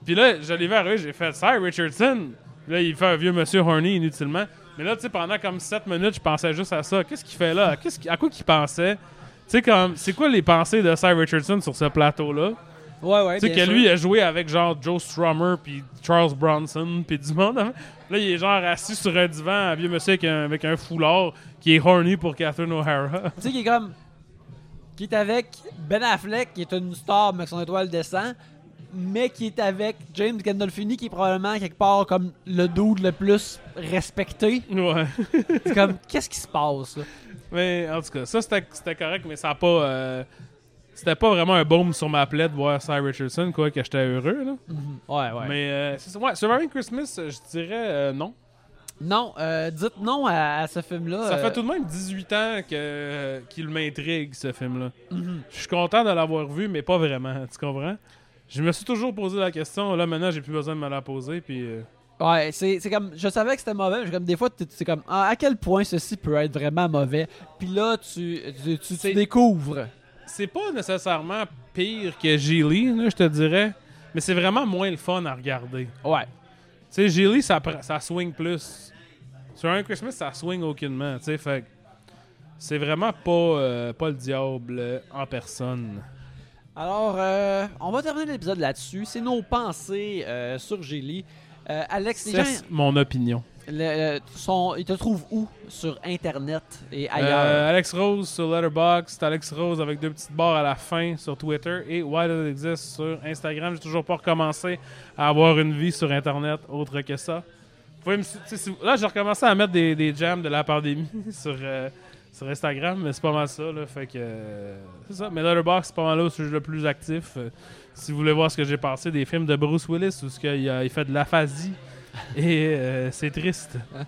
Puis là, je l'ai vu arriver, j'ai fait Sir Richardson. Puis là, il fait un vieux monsieur horny inutilement. Mais là, tu sais, pendant comme 7 minutes, je pensais juste à ça. Qu'est-ce qu'il fait là? À quoi qu'il pensait? Tu sais, comme, c'est quoi les pensées de Sir Richardson sur ce plateau-là? Ouais, ouais. Tu sais, que sûr. lui, il a joué avec genre Joe Strummer, puis Charles Bronson, puis du monde. hein. Là, il est genre assis sur un divan, un vieux monsieur avec un, avec un foulard, qui est horny pour Catherine O'Hara. Tu sais, qui est comme. Qui est avec Ben Affleck, qui est une star, mais que son étoile descend. Mais qui est avec James Gandolfini, qui est probablement quelque part comme le dude le plus respecté. ouais. C'est comme, qu'est-ce qui se passe, là? Mais en tout cas, ça c'était correct, mais ça a pas. euh, c'était pas vraiment un baume sur ma plaie de voir Cy Richardson, quoi, que j'étais heureux, là. Ouais, ouais. Mais euh, c'est. Ouais, Surviving Christmas, euh, je dirais euh, non. Non, euh, dites non à, à ce film-là. Ça euh, fait tout de même 18 ans que, qu'il m'intrigue, ce film-là. mhm. Je suis content de l'avoir vu, mais pas vraiment, tu comprends? Je me suis toujours posé la question, là maintenant j'ai plus besoin de me la poser, puis. euh, Ouais, c'est c'est comme. Je savais que c'était mauvais, mais comme des fois, tu- c'est comme. ah, à quel point ceci peut être vraiment mauvais? Puis là, tu, tu, tu- tu découvres. C'est pas nécessairement pire que Gilly, je te dirais, mais c'est vraiment moins le fun à regarder. Ouais. Tu sais, Gilly, ça, ça swing plus. Sur un Christmas, ça swing aucunement, tu sais, fait que c'est vraiment pas, euh, pas le diable en personne. Alors, euh, on va terminer l'épisode là-dessus. C'est nos pensées euh, sur Gély. Euh, Alex, les gens, mon opinion. Le- ils te trouvent où sur Internet et ailleurs? Euh, Alex Rose sur Letterboxd, Alex Rose avec deux petites barres à la fin sur Twitter et Why Does It Exist sur Instagram. J'ai toujours pas recommencé à avoir une vie sur Internet autre que ça. Me là, j'ai recommencé à mettre des, des jams de la pandémie <laughs> sur, euh, sur Instagram, mais c'est pas mal ça. Là, fait que euh, c'est ça. Mais Letterboxd, c'est pas mal là où je suis le plus actif. Si vous voulez voir ce que j'ai pensé des films de Bruce Willis où ce qu'il il fait de l'aphasie et euh, c'est triste. <laughs>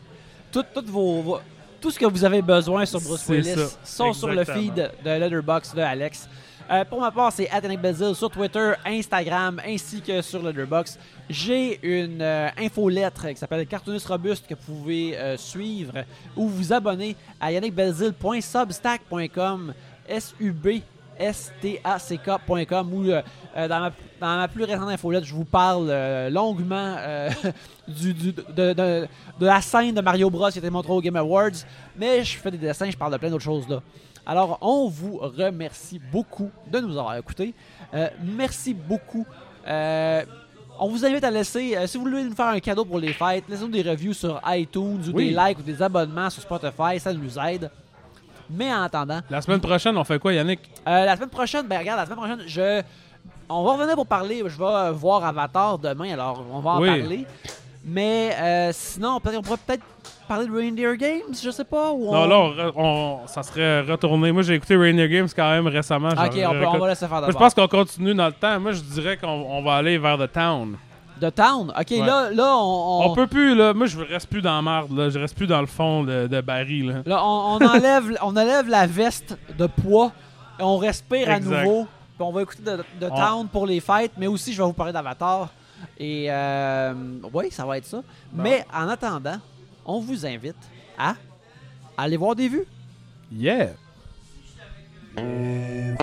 Tout, toutes vos, vos- tout ce que vous avez besoin sur Bruce Willis ça. sont sur le feed de Letterboxd de Alex. Euh, pour ma part, c'est Bazil sur Twitter, Instagram ainsi que sur Letterboxd. J'ai une euh, infolettre qui s'appelle Cartooniste Robuste que vous pouvez euh, suivre ou vous abonner à yannickbelzil.substack.com S-U-B stack.com ou euh, euh, dans, ma, dans ma plus récente infolette, je vous parle euh, longuement euh, <laughs> du, du- de, de- de la scène de Mario Bros qui a été montrée au Game Awards. Mais je fais des dessins, je parle de plein d'autres choses là. Alors, on vous remercie beaucoup de nous avoir écoutés. Merci beaucoup. On vous invite à laisser, euh, si vous voulez nous faire un cadeau pour les fêtes, laissez-nous des reviews sur iTunes ou Oui. des likes ou des abonnements sur Spotify, ça nous aide. Mais en attendant, La semaine prochaine, on fait quoi, Yannick? euh, la semaine prochaine, ben regarde, la semaine prochaine, je. On va revenir pour parler. Je vais euh, voir Avatar demain, alors on va en Oui. parler. Mais euh, sinon, peut-être on pourrait peut-être parler de Reindeer Games, je sais pas. Ou Non, on... là, on ça serait retourné. Moi, j'ai écouté Rainier Games quand même récemment. Ok, on, peut- on va laisser faire d'abord. je pense qu'on continue dans le temps. Moi, je dirais qu'on on va aller vers The Town. De Town. Ok, Ouais. là, là, on. on- On peut plus, là. Moi, je reste plus dans la marde, là. Je reste plus dans le fond de, de Barry, là. Là, on, on enlève, <laughs> on enlève la veste de poids et on respire à nouveau. Puis on va écouter de, de On- Town pour les fêtes, mais aussi je vais vous parler d'Avatar. Et euh, oui, ça va être ça. Mais en attendant, on vous invite à aller voir des vues. Yeah! Et